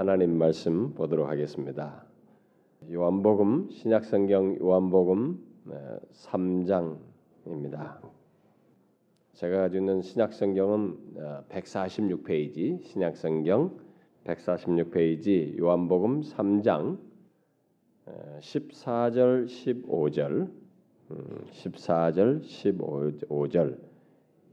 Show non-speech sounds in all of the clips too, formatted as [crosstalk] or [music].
하나님 말씀 보도록 하겠습니다. 요한복음 신약성경 요한복음 3장입니다. 제가 가지고 있는 신약성경은 146페이지 신약성경 146페이지 요한복음 3장 14절 15절 14절 15절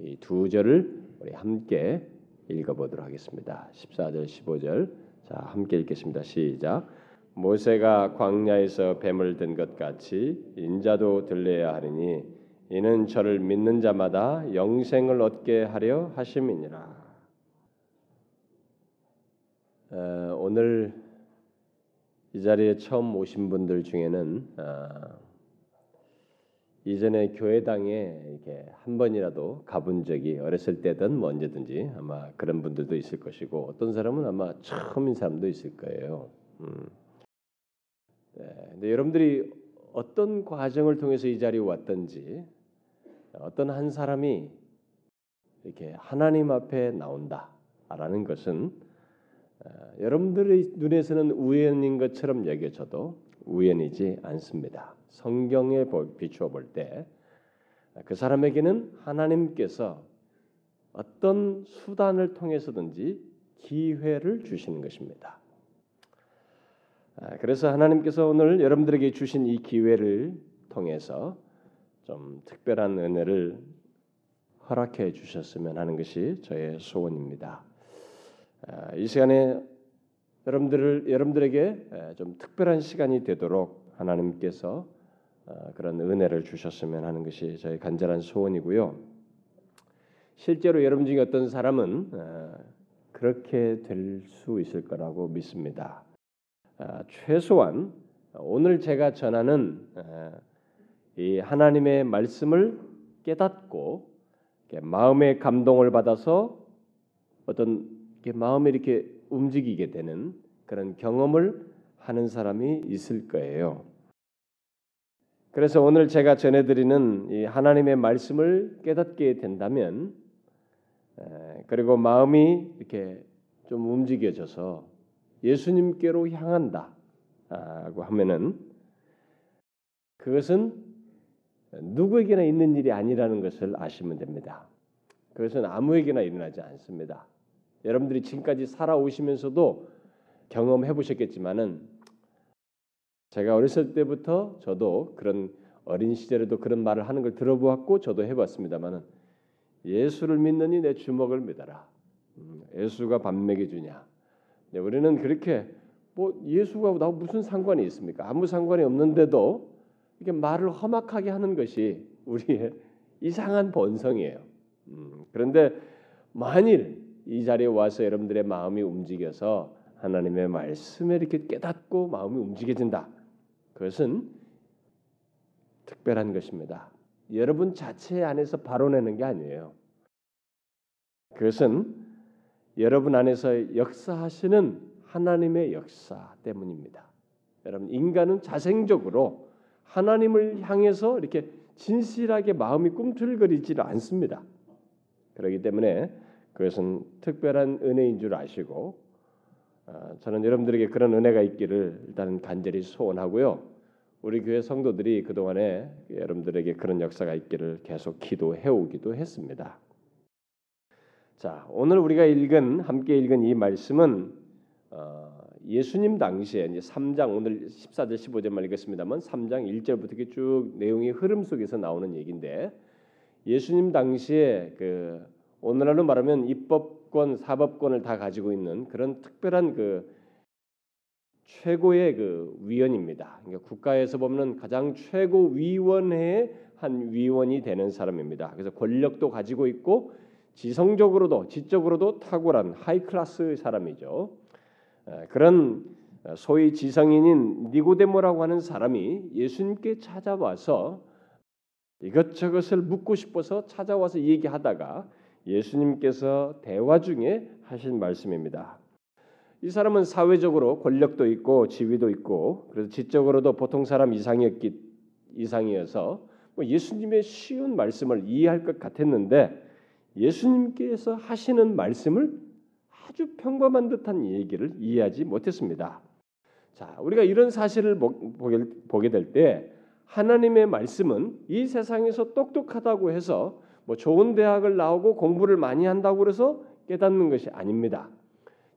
이 두 절을 우리 함께 읽어보도록 하겠습니다. 14절 15절 자 함께 읽겠습니다. 시작 모세가 광야에서 뱀을 든 것 같이 인자도 들려야 하리니 이는 저를 믿는 자마다 영생을 얻게 하려 하심이니라. 어, 오늘 이 자리에 처음 오신 분들 중에는 어, 이전에 교회당에 이렇게 한 번이라도 가본 적이 어렸을 때든 뭐 언제든지 아마 그런 분들도 있을 것이고 어떤 사람은 아마 처음인 사람도 있을 거예요. 음. 네, 여러분들이 어떤 과정을 통해서 이 자리에 왔든지 어떤 한 사람이 이렇게 하나님 앞에 나온다라는 것은 어, 여러분들의 눈에서는 우연인 것처럼 여겨져도 우연이지 않습니다. 성경에 비추어 볼 때 그 사람에게는 하나님께서 어떤 수단을 통해서든지 기회를 주시는 것입니다. 아, 그래서 하나님께서 오늘 여러분들에게 주신 이 기회를 통해서 좀 특별한 은혜를 허락해 주셨으면 하는 것이 저의 소원입니다. 아, 이 시간에 여러분들을 여러분들에게 좀 특별한 시간이 되도록 하나님께서 어, 그런 은혜를 주셨으면 하는 것이 저희 간절한 소원이고요. 실제로 여러분 중에 어떤 사람은 어, 그렇게 될 수 있을 거라고 믿습니다. 아, 최소한 오늘 제가 전하는 어, 이 하나님의 말씀을 깨닫고 마음의 감동을 받아서 어떤 마음이 이렇게 움직이게 되는 그런 경험을 하는 사람이 있을 거예요. 그래서 오늘 제가 전해드리는 이 하나님의 말씀을 깨닫게 된다면, 그리고 마음이 이렇게 좀 움직여져서 예수님께로 향한다고 하면은 그것은 누구에게나 있는 일이 아니라는 것을 아시면 됩니다. 그것은 아무에게나 일어나지 않습니다. 여러분들이 지금까지 살아오시면서도 경험해 보셨겠지만은 제가 어렸을 때부터 저도 그런 어린 시절에도 그런 말을 하는 걸 들어보았고 저도 해봤습니다만은 예수를 믿느니 내 주먹을 믿어라. 음, 예수가 밥 먹여주냐. 네, 우리는 그렇게 뭐 예수가 나 무슨 상관이 있습니까? 아무 상관이 없는데도 이게 말을 험악하게 하는 것이 우리의 이상한 본성이에요. 음, 그런데 만일 이 자리에 와서 여러분들의 마음이 움직여서 하나님의 말씀에 이렇게 깨닫고 마음이 움직여진다. 그것은 특별한 것입니다. 여러분 자체 안에서 발언하는 게 아니에요. 그것은 여러분 안에서 역사하시는 하나님의 역사 때문입니다. 여러분 인간은 자생적으로 하나님을 향해서 이렇게 진실하게 마음이 꿈틀거리지를 않습니다. 그렇기 때문에 그것은 특별한 은혜인 줄 아시고 어, 저는 여러분들에게 그런 은혜가 있기를 일단 간절히 소원하고요. 우리 교회 성도들이 그 동안에 여러분들에게 그런 역사가 있기를 계속 기도해 오기도 했습니다. 자, 오늘 우리가 읽은 함께 읽은 이 말씀은 어, 예수님 당시에 이제 3장 오늘 14절 15절만 읽었습니다만 3장 1절부터 쭉 내용이 흐름 속에서 나오는 얘기인데 예수님 당시에 그 오늘날로 말하면 입법 법권, 사법권을 다 가지고 있는 그런 특별한 그 최고의 그 위원입니다. 그러니까 국가에서 보면 가장 최고 위원회의 한 위원이 되는 사람입니다. 그래서 권력도 가지고 있고 지성적으로도 지적으로도 탁월한 high class 사람이죠. 그런 소위 지성인인 니고데모라고 하는 사람이 예수님께 찾아와서 이것저것을 묻고 싶어서 찾아와서 얘기하다가 예수님께서 대화 중에 하신 말씀입니다. 이 사람은 사회적으로 권력도 있고 지위도 있고 그래서 지적으로도 보통 사람 이상이었기 이상이어서 뭐 예수님의 쉬운 말씀을 이해할 것 같았는데 예수님께서 하시는 말씀을 아주 평범한 듯한 얘기를 이해하지 못했습니다. 자, 우리가 이런 사실을 보게, 될 때 하나님의 말씀은 이 세상에서 똑똑하다고 해서 뭐 좋은 대학을 나오고 공부를 많이 한다고 그래서 깨닫는 것이 아닙니다.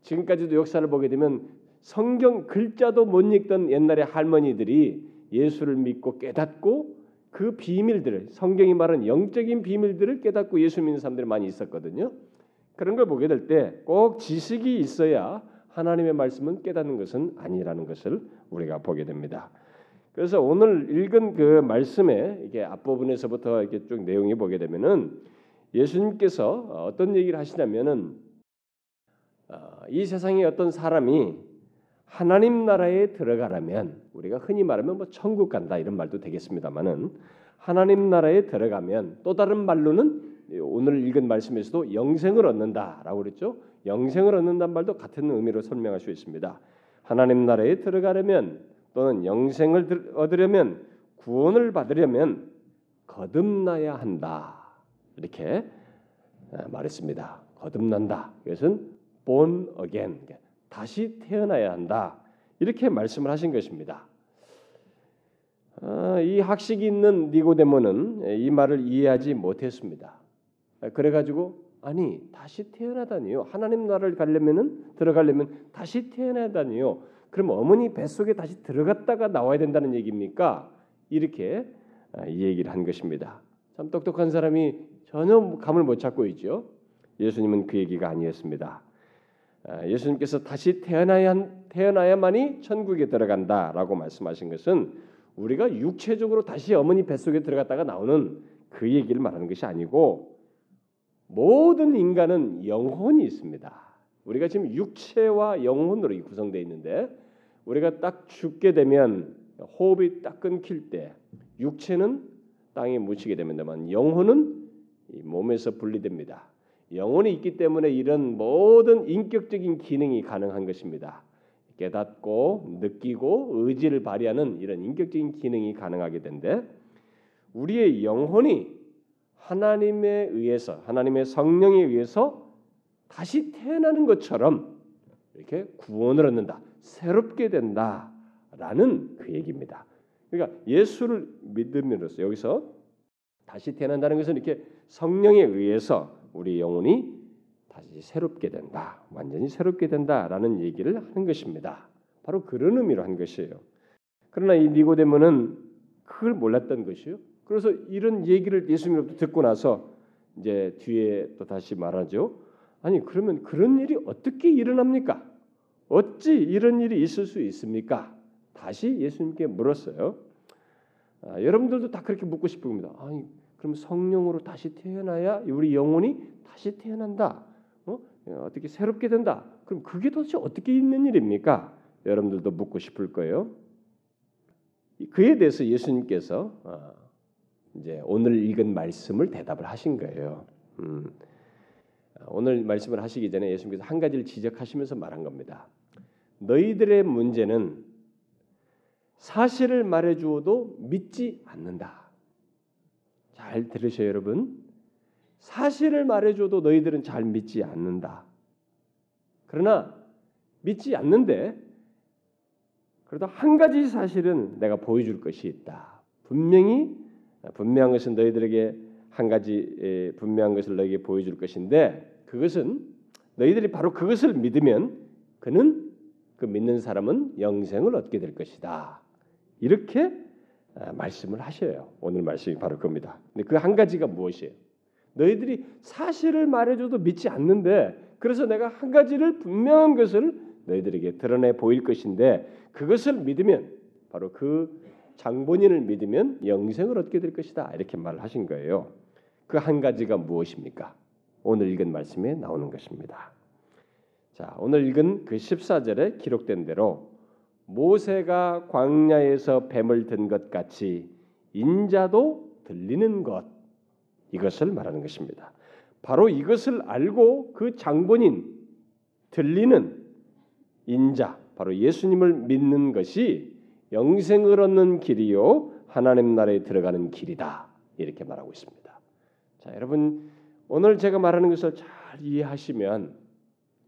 지금까지도 역사를 보게 되면 성경 글자도 못 읽던 옛날의 할머니들이 예수를 믿고 깨닫고 그 비밀들을 성경이 말하는 영적인 비밀들을 깨닫고 예수 믿는 사람들이 많이 있었거든요. 그런 걸 보게 될 때 꼭 지식이 있어야 하나님의 말씀은 깨닫는 것은 아니라는 것을 우리가 보게 됩니다. 그래서 오늘 읽은 그 말씀에 이게 앞부분에서부터 이렇게 쭉 내용이 보게 되면은 예수님께서 어떤 얘기를 하시냐면은 어, 이 세상에 어떤 사람이 하나님 나라에 들어가려면 우리가 흔히 말하면 뭐 천국 간다 이런 말도 되겠습니다만은 하나님 나라에 들어가면 또 다른 말로는 오늘 읽은 말씀에서도 영생을 얻는다라고 그랬죠. 영생을 얻는다는 말도 같은 의미로 설명할 수 있습니다. 하나님 나라에 들어가려면 또는 영생을 얻으려면 구원을 받으려면 거듭나야 한다. 이렇게 말했습니다. 거듭난다. 이것은 born again. 다시 태어나야 한다. 이렇게 말씀을 하신 것입니다. 아, 이 학식이 있는 니고데모는 이 말을 이해하지 못했습니다. 그래가지고 아니 다시 태어나다니요. 하나님 나라를 가려면은 들어가려면 다시 태어나다니요. 그럼 어머니 뱃속에 다시 들어갔다가 나와야 된다는 얘기입니까? 이렇게 아, 이 얘기를 한 것입니다. 참 똑똑한 사람이 전혀 감을 못 잡고 있죠. 예수님은 그 얘기가 아니었습니다. 아, 예수님께서 다시 태어나야 태어나야만이 천국에 들어간다라고 말씀하신 것은 우리가 육체적으로 다시 어머니 뱃속에 들어갔다가 나오는 그 얘기를 말하는 것이 아니고 모든 인간은 영혼이 있습니다. 우리가 지금 육체와 영혼으로 구성되어 있는데 우리가 딱 죽게 되면 호흡이 딱 끊길 때 육체는 땅에 묻히게 됩니다만 영혼은 몸에서 분리됩니다. 영혼이 있기 때문에 이런 모든 인격적인 기능이 가능한 것입니다. 깨닫고 느끼고 의지를 발휘하는 이런 인격적인 기능이 가능하게 된데 우리의 영혼이 하나님에 의해서 하나님의 성령에 의해서 다시 태어나는 것처럼 이렇게 구원을 얻는다. 새롭게 된다라는 그 얘기입니다. 그러니까 예수를 믿음으로써 여기서 다시 태어난다는 것은 이렇게 성령에 의해서 우리 영혼이 다시 새롭게 된다. 완전히 새롭게 된다라는 얘기를 하는 것입니다. 바로 그런 의미로 한 것이에요. 그러나 이 니고데모는 그걸 몰랐던 것이요. 그래서 이런 얘기를 예수님으로부터 듣고 나서 이제 뒤에 또 다시 말하죠. 아니 그러면 그런 일이 어떻게 일어납니까? 어찌 이런 일이 있을 수 있습니까? 다시 예수님께 물었어요. 아, 여러분들도 다 그렇게 묻고 싶은 겁니다. 아니 그럼 성령으로 다시 태어나야 우리 영혼이 다시 태어난다. 어? 어떻게 새롭게 된다. 그럼 그게 도대체 어떻게 있는 일입니까? 여러분들도 묻고 싶을 거예요. 그에 대해서 예수님께서 어, 이제 오늘 읽은 말씀을 대답을 하신 거예요. 음, 오늘 말씀을 하시기 전에 예수님께서 한 가지를 지적하시면서 말한 겁니다. 너희들의 문제는 사실을 말해 주어도 믿지 않는다. 잘 들으셔요, 여러분. 사실을 말해 줘도 너희들은 잘 믿지 않는다. 그러나 믿지 않는데 그래도 한 가지 사실은 내가 보여줄 것이 있다. 분명히 분명한 것은 너희들에게 한 가지 분명한 것을 너에게 보여줄 것인데 그것은 너희들이 바로 그것을 믿으면 그는 그 믿는 사람은 영생을 얻게 될 것이다. 이렇게 아, 말씀을 하셔요. 오늘 말씀이 바로 그겁니다. 근데 그 한 가지가 무엇이에요? 너희들이 사실을 말해줘도 믿지 않는데 그래서 내가 한 가지를 분명한 것을 너희들에게 드러내 보일 것인데 그것을 믿으면 바로 그 장본인을 믿으면 영생을 얻게 될 것이다. 이렇게 말을 하신 거예요. 그 한 가지가 무엇입니까? 오늘 읽은 말씀에 나오는 것입니다. 자, 오늘 읽은 그 14절에 기록된 대로 모세가 광야에서 뱀을 든 것 같이 인자도 들리는 것 이것을 말하는 것입니다. 바로 이것을 알고 그 장본인 들리는 인자 바로 예수님을 믿는 것이 영생을 얻는 길이요 하나님 나라에 들어가는 길이다 이렇게 말하고 있습니다. 자 여러분 오늘 제가 말하는 것을 잘 이해하시면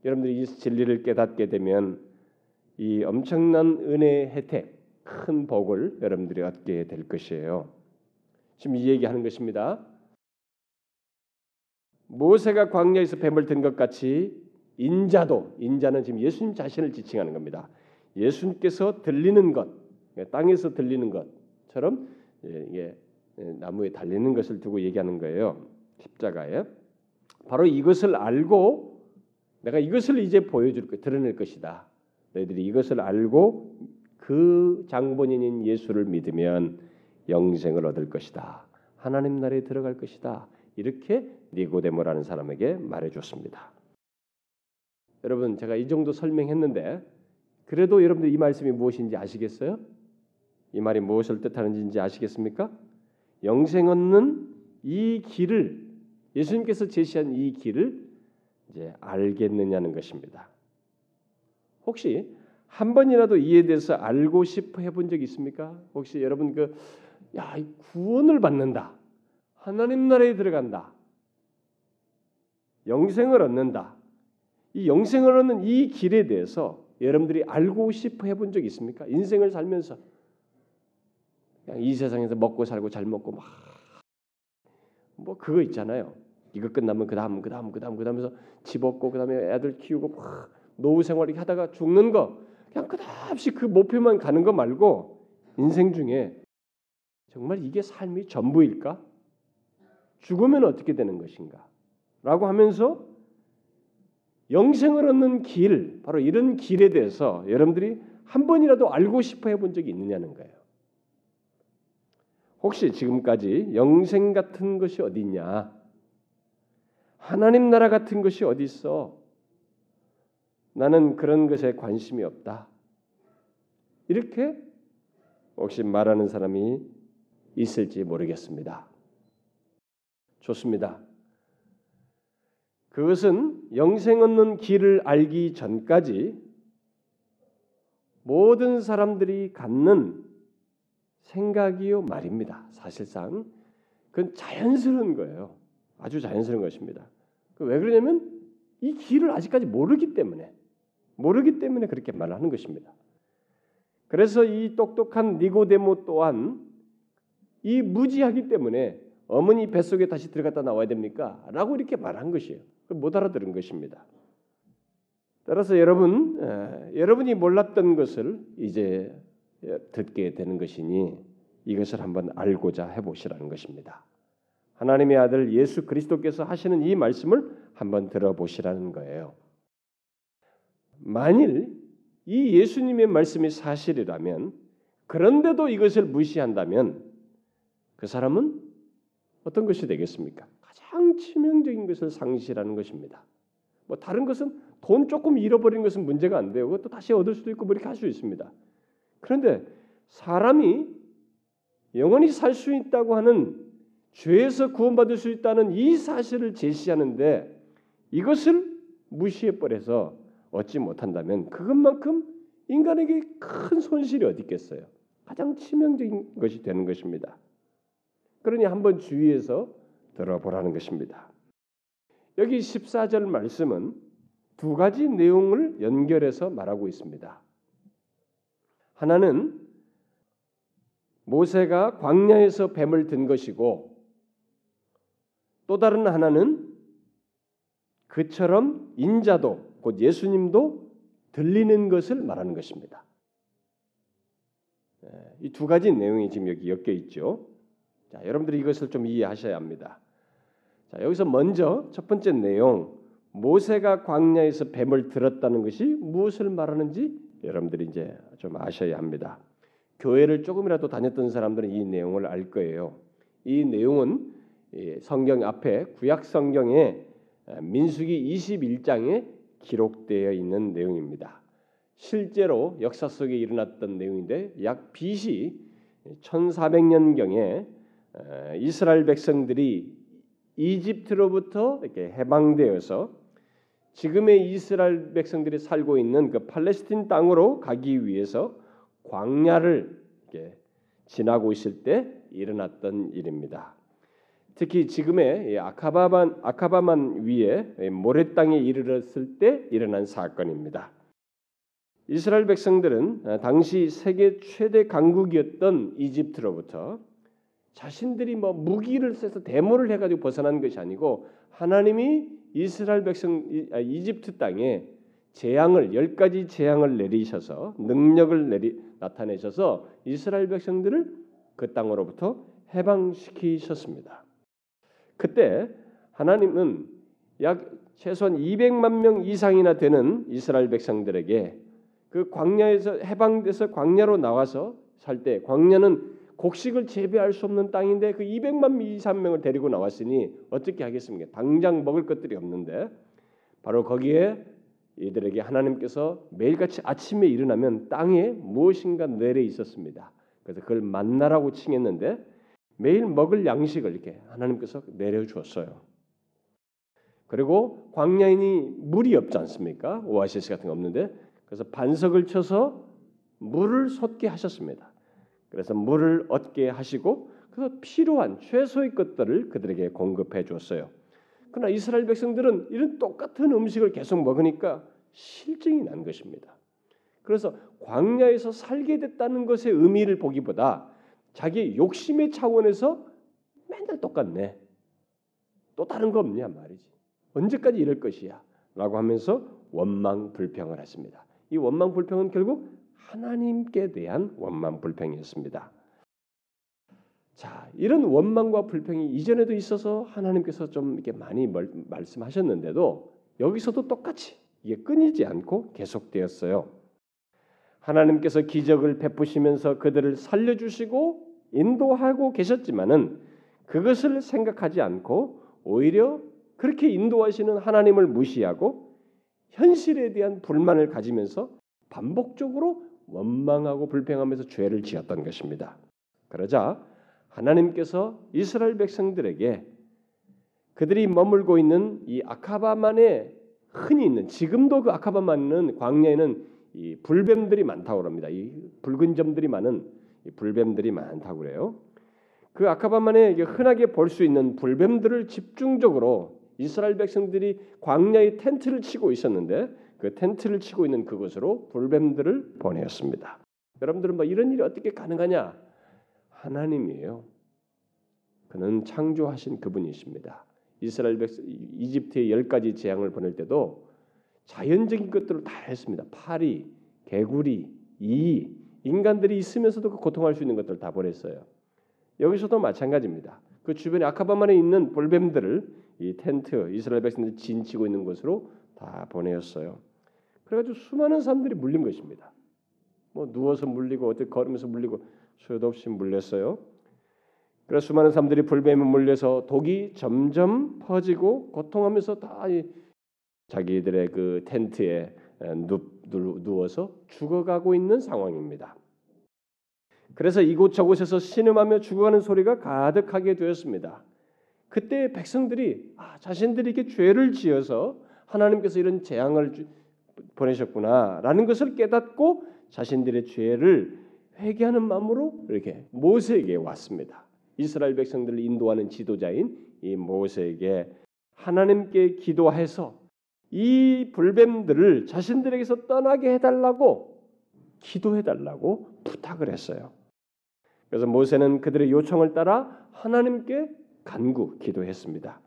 여러분들이 이 진리를 깨닫게 되면 이 엄청난 은혜의 혜택, 큰 복을 여러분들이 얻게 될 것이에요. 지금 이 얘기하는 것입니다. 모세가 광야에서 뱀을 든 것 같이 인자도 인자는 지금 예수님 자신을 지칭하는 겁니다. 예수님께서 들리는 것, 땅에서 들리는 것처럼 이게 나무에 달리는 것을 두고 얘기하는 거예요. 십자가에 바로 이것을 알고 내가 이것을 이제 보여줄 것, 드러낼 것이다. 너희들이 이것을 알고 그 장본인인 예수를 믿으면 영생을 얻을 것이다. 하나님 나라에 들어갈 것이다. 이렇게 니고데모라는 사람에게 말해줬습니다. 여러분 제가 이 정도 설명했는데 그래도 여러분들 이 말씀이 무엇인지 아시겠어요? 이 말이 무엇을 뜻하는지 아시겠습니까? 영생 얻는 이 길을 예수님께서 제시한 이 길을 이제 알겠느냐는 것입니다. 혹시 한 번이라도 이에 대해서 알고 싶어 해본 적 있습니까? 혹시 여러분 그 야, 구원을 받는다. 하나님 나라에 들어간다. 영생을 얻는다. 이 영생을 얻는 이 길에 대해서 여러분들이 알고 싶어 해본 적 있습니까? 인생을 살면서 그냥 이 세상에서 먹고 살고 잘 먹고 막 뭐 그거 있잖아요. 이거 끝나면 그 다음 그 다음 그 다음 그 다음에서 집 얻고 그 다음에 애들 키우고 막 노후 생활 이렇게 하다가 죽는 거 그냥 끝없이 그 목표만 가는 거 말고 인생 중에 정말 이게 삶이 전부일까? 죽으면 어떻게 되는 것인가? 라고 하면서 영생을 얻는 길, 바로 이런 길에 대해서 여러분들이 한 번이라도 알고 싶어 해본 적이 있느냐는 거예요. 혹시 지금까지 영생 같은 것이 어디 있냐? 하나님 나라 같은 것이 어디 있어? 나는 그런 것에 관심이 없다. 이렇게 혹시 말하는 사람이 있을지 모르겠습니다. 좋습니다. 그것은 영생 얻는 길을 알기 전까지 모든 사람들이 갖는 생각이요 말입니다. 사실상 그건 자연스러운 거예요. 아주 자연스러운 것입니다. 그왜 그러냐면 이 길을 아직까지 모르기 때문에 모르기 때문에 그렇게 말하는 것입니다. 그래서 이 똑똑한 니고데모 또한 이 무지하기 때문에 어머니 뱃속에 다시 들어갔다 나와야 됩니까? 라고 이렇게 말한 것이에요. 못 알아들은 것입니다. 따라서 여러분, 에, 여러분이 몰랐던 것을 이제 듣게 되는 것이니 이것을 한번 알고자 해보시라는 것입니다. 하나님의 아들 예수 그리스도께서 하시는 이 말씀을 한번 들어보시라는 거예요. 만일 이 예수님의 말씀이 사실이라면 그런데도 이것을 무시한다면 그 사람은 어떤 것이 되겠습니까? 가장 치명적인 것을 상실하는 것입니다. 뭐 다른 것은 돈 조금 잃어버린 것은 문제가 안 돼요. 그것도 다시 얻을 수도 있고 뭐 이렇게 할 수 있습니다. 그런데 사람이 영원히 살 수 있다고 하는 죄에서 구원받을 수 있다는 이 사실을 제시하는데 이것을 무시해 버려서 얻지 못한다면 그것만큼 인간에게 큰 손실이 어디 있겠어요? 가장 치명적인 것이 되는 것입니다. 그러니 한번 주의해서 들어보라는 것입니다. 여기 14절 말씀은 두 가지 내용을 연결해서 말하고 있습니다. 하나는 모세가 광야에서 뱀을 든 것이고 또 다른 하나는 그처럼 인자도 곧 예수님도 들리는 것을 말하는 것입니다. 예, 이두 가지 내용이 지금 여기 엮여 있죠. 자, 여러분들이 이것을 좀 이해하셔야 합니다. 자, 여기서 먼저 첫 번째 내용 모세가 광야에서 뱀을 들었다는 것이 무엇을 말하는지 여러분들이 이제 좀 아셔야 합니다. 교회를 조금이라도 다녔던 사람들은 이 내용을 알 거예요. 이 내용은 성경 앞에 구약 성경에 민수기 21장에 기록되어 있는 내용입니다. 실제로 역사 속에 일어났던 내용인데 약 BC 1400년 경에 이스라엘 백성들이 이집트로부터 이렇게 해방되어서 지금의 이스라엘 백성들이 살고 있는 그 팔레스틴 땅으로 가기 위해서 광야를 지나고 있을 때 일어났던 일입니다. 특히 지금의 아카바만 아카바만 위에 모래 땅에 이르렀을 때 일어난 사건입니다. 이스라엘 백성들은 당시 세계 최대 강국이었던 이집트로부터 자신들이 뭐 무기를 써서 데모를 해가지고 벗어난 것이 아니고 하나님이 이스라엘 백성 아, 이집트 땅에 재앙을 열 가지 재앙을 내리셔서 능력을 내리 나타내셔서 이스라엘 백성들을 그 땅으로부터 해방시키셨습니다. 그때 하나님은 약 최소한 200만 명 이상이나 되는 이스라엘 백성들에게 그 광야에서 해방돼서 광야로 나와서 살 때 광야는 곡식을 재배할 수 없는 땅인데 그 200만 이상 명을 데리고 나왔으니 어떻게 하겠습니까? 당장 먹을 것들이 없는데 바로 거기에 이들에게 하나님께서 매일같이 아침에 일어나면 땅에 무엇인가 내려 있었습니다. 그래서 그걸 만나라고 칭했는데 매일 먹을 양식을 이렇게 하나님께서 내려 주었어요. 그리고 광야인이 물이 없지 않습니까? 오아시스 같은 거 없는데 그래서 반석을 쳐서 물을 솟게 하셨습니다. 그래서 물을 얻게 하시고 그래서 필요한 최소의 것들을 그들에게 공급해 줬어요. 그러나 이스라엘 백성들은 이런 똑같은 음식을 계속 먹으니까 실증이 난 것입니다. 그래서 광야에서 살게 됐다는 것의 의미를 보기보다 자기 욕심의 차원에서 맨날 똑같네. 또 다른 거 없냐 말이지. 언제까지 이럴 것이야? 라고 하면서 원망 불평을 했습니다. 이 원망 불평은 결국 하나님께 대한 원망 불평이었습니다. 자, 이런 원망과 불평이 이전에도 있어서 하나님께서 좀 이렇게 많이 말씀하셨는데도 여기서도 똑같이 이게 끊이지 않고 계속되었어요. 하나님께서 기적을 베푸시면서 그들을 살려주시고 인도하고 계셨지만은 그것을 생각하지 않고 오히려 그렇게 인도하시는 하나님을 무시하고 현실에 대한 불만을 가지면서 반복적으로 원망하고 불평하면서 죄를 지었던 것입니다. 그러자 하나님께서 이스라엘 백성들에게 그들이 머물고 있는 이 아카바만에 흔히 있는 지금도 그 아카바만은 광야에는 이 불뱀들이 많다고 합니다. 이 붉은 점들이 많은 불뱀들이 많다고 그래요. 그 아카바만에 흔하게 볼 수 있는 불뱀들을 집중적으로 이스라엘 백성들이 광야의 텐트를 치고 있었는데 그 텐트를 치고 있는 그곳으로 불뱀들을 보내었습니다. 여러분들은 뭐 이런 일이 어떻게 가능하냐? 하나님이에요. 그는 창조하신 그분이십니다. 이스라엘 백성 이집트의 열 가지 재앙을 보낼 때도 자연적인 것들을 다 했습니다. 파리, 개구리, 이 인간들이 있으면서도 그 고통할 수 있는 것들을 다 보냈어요. 여기서도 마찬가지입니다. 그 주변에 아카바만에 있는 볼뱀들을 이 텐트 이스라엘 백성들이 진치고 있는 곳으로 다 보내었어요. 그래가지고 수많은 사람들이 물린 것입니다. 뭐 누워서 물리고 어떻게 걸으면서 물리고 수도 없이 물렸어요. 그래서 수많은 사람들이 불뱀에 물려서 독이 점점 퍼지고 고통하면서 다 자기들의 그 텐트에 누워서 죽어가고 있는 상황입니다. 그래서 이곳 저곳에서 신음하며 죽어가는 소리가 가득하게 되었습니다. 그때 백성들이 아, 자신들이 이렇게 죄를 지어서 하나님께서 이런 재앙을 보내셨구나라는 것을 깨닫고 자신들의 죄를 회개하는 마음으로 이렇게 모세에게 왔습니다. 이스라엘 백성들을 인도하는 지도자인 이 모세에게 하나님께 기도해서 이 불뱀들을 자신들에게서 떠나게 해달라고 기도해달라고 부탁을 했어요. 그래서 모세는 그들의 요청을 따라 하나님께 간구 기도했습니다.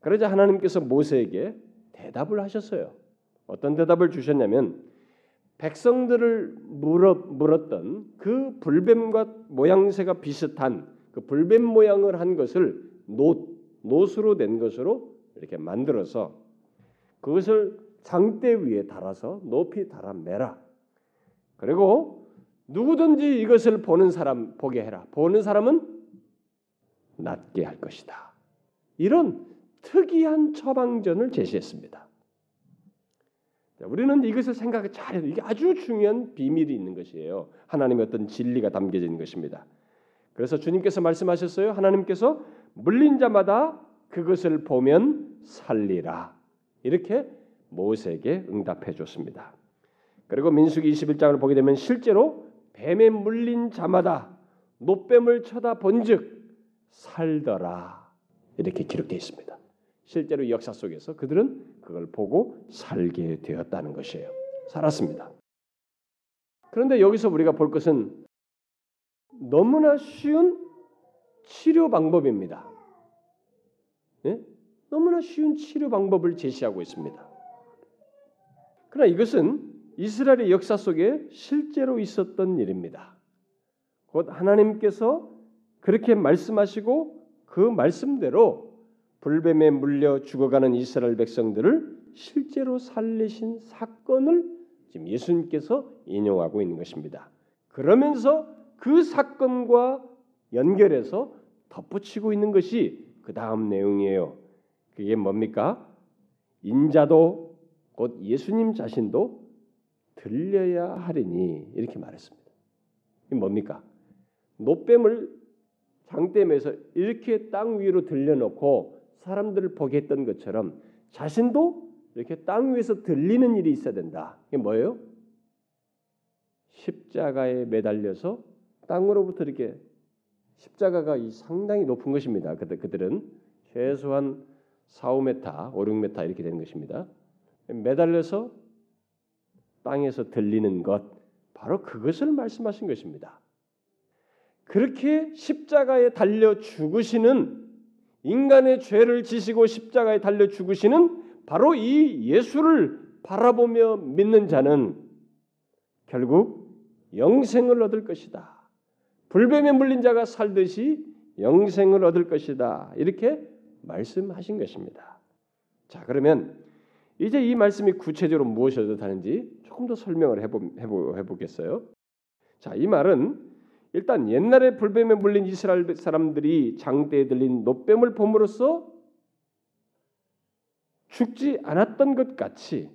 그러자 하나님께서 모세에게 대답을 하셨어요. 어떤 대답을 주셨냐면 백성들을 물어, 물었던 그 불뱀과 모양새가 비슷한 그 불뱀 모양을 한 것을 노, 노수로 된 것으로 이렇게 만들어서 그것을 장대 위에 달아서 높이 달아 매라. 그리고 누구든지 이것을 보는 사람 보게 해라. 보는 사람은 낫게 할 것이다. 이런 특이한 처방전을 제시했습니다. 우리는 이것을 생각을 잘해야 이게 아주 중요한 비밀이 있는 것이에요. 하나님의 어떤 진리가 담겨져 있는 것입니다. 그래서 주님께서 말씀하셨어요. 하나님께서 물린 자마다 그것을 보면 살리라. 이렇게 모세에게 응답해 줬습니다. 그리고 민수기 21장을 보게 되면 실제로 뱀에 물린 자마다 노뱀을 쳐다 본즉 살더라. 이렇게 기록되어 있습니다. 실제로 역사 속에서 그들은 그걸 보고 살게 되었다는 것이에요. 살았습니다. 그런데 여기서 우리가 볼 것은 너무나 쉬운 치료 방법입니다. 예? 너무나 쉬운 치료 방법을 제시하고 있습니다. 그러나 이것은 이스라엘의 역사 속에 실제로 있었던 일입니다. 곧 하나님께서 그렇게 말씀하시고 그 말씀대로 불뱀에 물려 죽어가는 이스라엘 백성들을 실제로 살리신 사건을 지금 예수님께서 인용하고 있는 것입니다. 그러면서 그 사건과 연결해서 덧붙이고 있는 것이 그 다음 내용이에요. 그게 뭡니까? 인자도 곧 예수님 자신도 들려야 하리니 이렇게 말했습니다. 이 뭡니까? 노뱀을 장대에서 이렇게 땅 위로 들려놓고 사람들을 보게 했던 것처럼 자신도 이렇게 땅 위에서 들리는 일이 있어야 된다. 이게 뭐예요? 십자가에 매달려서 땅으로부터 이렇게 십자가가 이 상당히 높은 것입니다. 그들 그들은 최소한 4, 5m, 5, 6m 이렇게 되는 것입니다. 매달려서 땅에서 들리는 것 바로 그것을 말씀하신 것입니다. 그렇게 십자가에 달려 죽으시는 인간의 죄를 지시고 십자가에 달려 죽으시는 바로 이 예수를 바라보며 믿는 자는 결국 영생을 얻을 것이다. 불뱀에 물린 자가 살듯이 영생을 얻을 것이다. 이렇게 말씀하신 것입니다. 자, 그러면 이제 이 말씀이 구체적으로 무엇을 뜻하는지 조금 더 설명을 해보, 해보, 해보겠어요. 자, 이 말은 일단 옛날에 불뱀에 물린 이스라엘 사람들이 장대에 들린 노뱀을 봄으로써 죽지 않았던 것 같이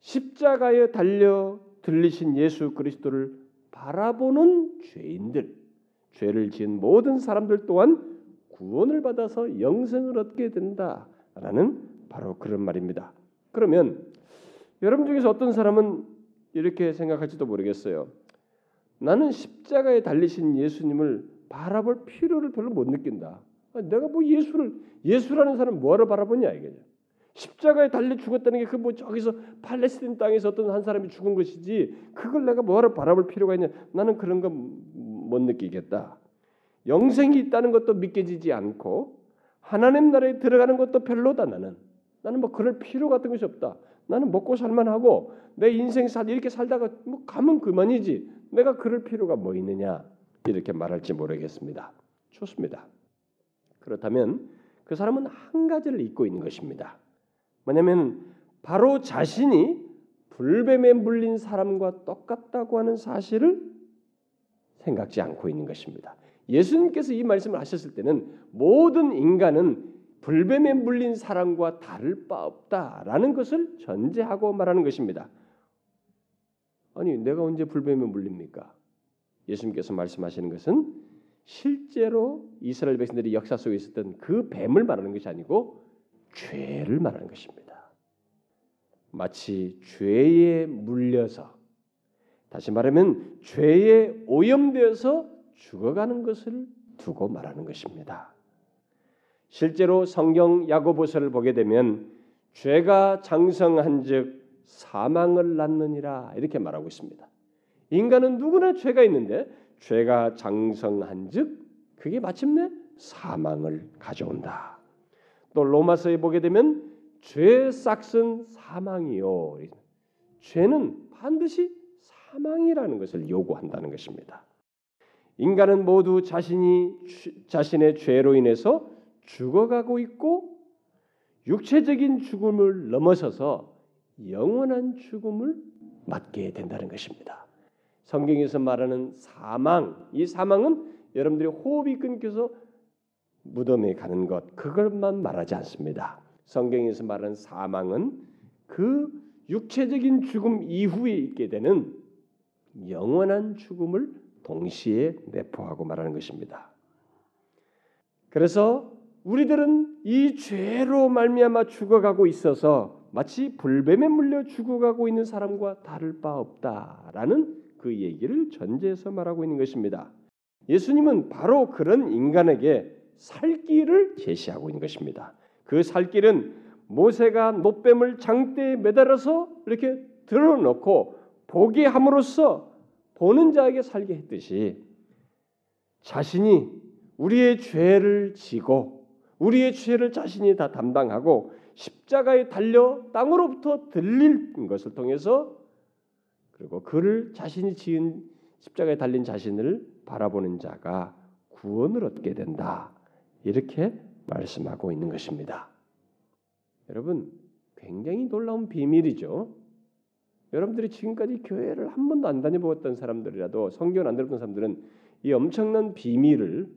십자가에 달려 들리신 예수 그리스도를 바라보는 죄인들, 죄를 지은 모든 사람들 또한 구원을 받아서 영생을 얻게 된다라는 바로 그런 말입니다. 그러면 여러분 중에서 어떤 사람은 이렇게 생각할지도 모르겠어요. 나는 십자가에 달리신 예수님을 바라볼 필요를 별로 못 느낀다. 내가 뭐 예수를 예수라는 사람 뭐하러 바라보냐 이게. 십자가에 달려 죽었다는 게 그 뭐 저기서 팔레스틴 땅에서 어떤 한 사람이 죽은 것이지 그걸 내가 뭐하러 바라볼 필요가 있냐? 나는 그런 거못 느끼겠다. 영생이 있다는 것도 믿겨지지 않고 하나님 나라에 들어가는 것도 별로다 나는. 나는 뭐 그럴 필요 같은 것이 없다. 나는 먹고 살만하고 내 인생 살 이렇게 살다가 뭐 가면 그만이지. 내가 그럴 필요가 뭐 있느냐 이렇게 말할지 모르겠습니다. 좋습니다. 그렇다면 그 사람은 한 가지를 잊고 있는 것입니다. 뭐냐면 바로 자신이 불뱀에 물린 사람과 똑같다고 하는 사실을 생각지 않고 있는 것입니다. 예수님께서 이 말씀을 하셨을 때는 모든 인간은 불뱀에 물린 사람과 다를 바 없다라는 것을 전제하고 말하는 것입니다. 아니 내가 언제 불뱀에 물립니까? 예수님께서 말씀하시는 것은 실제로 이스라엘 백성들이 역사 속에 있었던 그 뱀을 말하는 것이 아니고 죄를 말하는 것입니다. 마치 죄에 물려서 다시 말하면 죄에 오염되어서 죽어가는 것을 두고 말하는 것입니다. 실제로 성경 야고보서를 보게 되면 죄가 장성한즉 사망을 낳느니라 이렇게 말하고 있습니다. 인간은 누구나 죄가 있는데 죄가 장성한즉 그게 마침내 사망을 가져온다. 또 로마서에 보게 되면 죄 싹은 사망이요. 죄는 반드시 사망이라는 것을 요구한다는 것입니다. 인간은 모두 자신이 자신의 죄로 인해서 죽어가고 있고 육체적인 죽음을 넘어서서 영원한 죽음을 맞게 된다는 것입니다. 성경에서 말하는 사망, 이 사망은 여러분들이 호흡이 끊겨서 무덤에 가는 것, 그것만 말하지 않습니다. 성경에서 말하는 사망은 그 육체적인 죽음 이후에 있게 되는 영원한 죽음을 동시에 내포하고 말하는 것입니다. 그래서 우리들은 이 죄로 말미암아 죽어가고 있어서 마치 불뱀에 물려 죽어가고 있는 사람과 다를 바 없다라는 그 얘기를 전제해서 말하고 있는 것입니다. 예수님은 바로 그런 인간에게 살 길을 제시하고 있는 것입니다. 그 살 길은 모세가 노뱀을 장대에 매달아서 이렇게 들어놓고 보게 함으로써 보는 자에게 살게 했듯이 자신이 우리의 죄를 지고 우리의 죄를 자신이 다 담당하고 십자가에 달려 땅으로부터 들릴 것을 통해서 그리고 그를 자신이 지은 십자가에 달린 자신을 바라보는 자가 구원을 얻게 된다. 이렇게 말씀하고 있는 것입니다. 여러분, 굉장히 놀라운 비밀이죠. 여러분들이 지금까지 교회를 한 번도 안 다녀보았던 사람들이라도 성경을 안 들었던 사람들은 이 엄청난 비밀을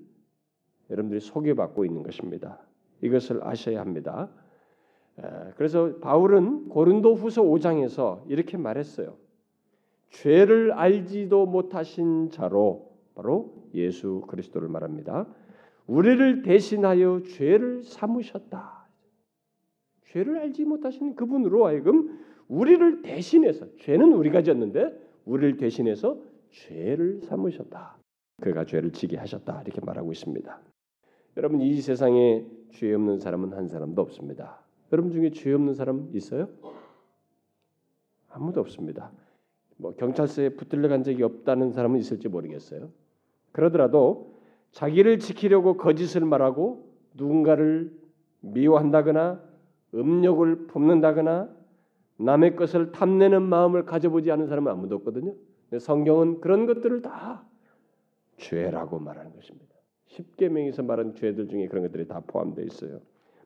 여러분들이 소개받고 있는 것입니다. 이것을 아셔야 합니다. 그래서 바울은 고린도후서 5장에서 이렇게 말했어요. 죄를 알지도 못하신 자로 바로 예수 그리스도를 말합니다. 우리를 대신하여 죄를 삼으셨다. 죄를 알지 못하신 그분으로 하여금 우리를 대신해서 죄는 우리가 졌는데 우리를 대신해서 죄를 삼으셨다. 그가 죄를 지게 하셨다. 이렇게 말하고 있습니다. 여러분 이 세상에 죄 없는 사람은 한 사람도 없습니다. 여러분 중에 죄 없는 사람 있어요? 아무도 없습니다. 뭐 경찰서에 붙들려 간 적이 없다는 사람은 있을지 모르겠어요. 그러더라도 자기를 지키려고 거짓을 말하고 누군가를 미워한다거나 음욕을 품는다거나 남의 것을 탐내는 마음을 가져보지 않은 사람은 아무도 없거든요. 성경은 그런 것들을 다 죄라고 말하는 것입니다. 십계명에서 말한 죄들 중에 그런 것들이 다 포함되어 있어요.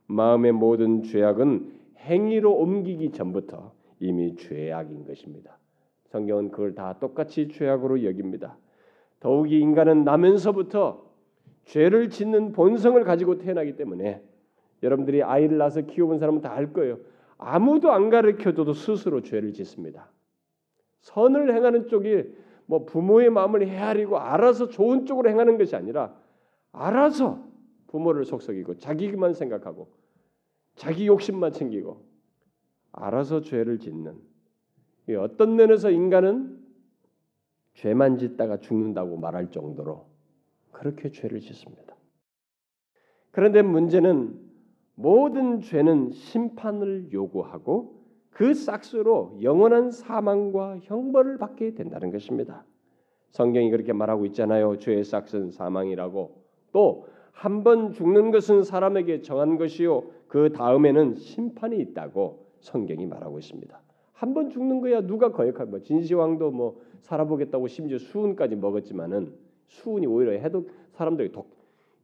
마음의 모든 죄악은 행위로 옮기기 전부터 이미 죄악인 것입니다. 성경은 그걸 다 똑같이 죄악으로 여깁니다. 더욱이 인간은 나면서부터 죄를 짓는 본성을 가지고 태어나기 때문에 여러분들이 아이를 낳아서 키워본 사람은 다 알 거예요. 아무도 안 가르쳐줘도 스스로 죄를 짓습니다. 선을 행하는 쪽이 뭐 부모의 마음을 헤아리고 알아서 좋은 쪽으로 행하는 것이 아니라 알아서 부모를 속썩이고 자기만 생각하고 자기 욕심만 챙기고 알아서 죄를 짓는 어떤 면에서 인간은 죄만 짓다가 죽는다고 말할 정도로 그렇게 죄를 짓습니다. 그런데 문제는 모든 죄는 심판을 요구하고 그 싹수로 영원한 사망과 형벌을 받게 된다는 것입니다. 성경이 그렇게 말하고 있잖아요. 죄의 싹은 사망이라고. 또 한 번 죽는 것은 사람에게 정한 것이요. 그 다음에는 심판이 있다고 성경이 말하고 있습니다. 한 번 죽는 거야 누가 거역할 뭐 진시황도 뭐 살아보겠다고 심지어 수은까지 먹었지만은 수은이 오히려 해도 사람들이 독,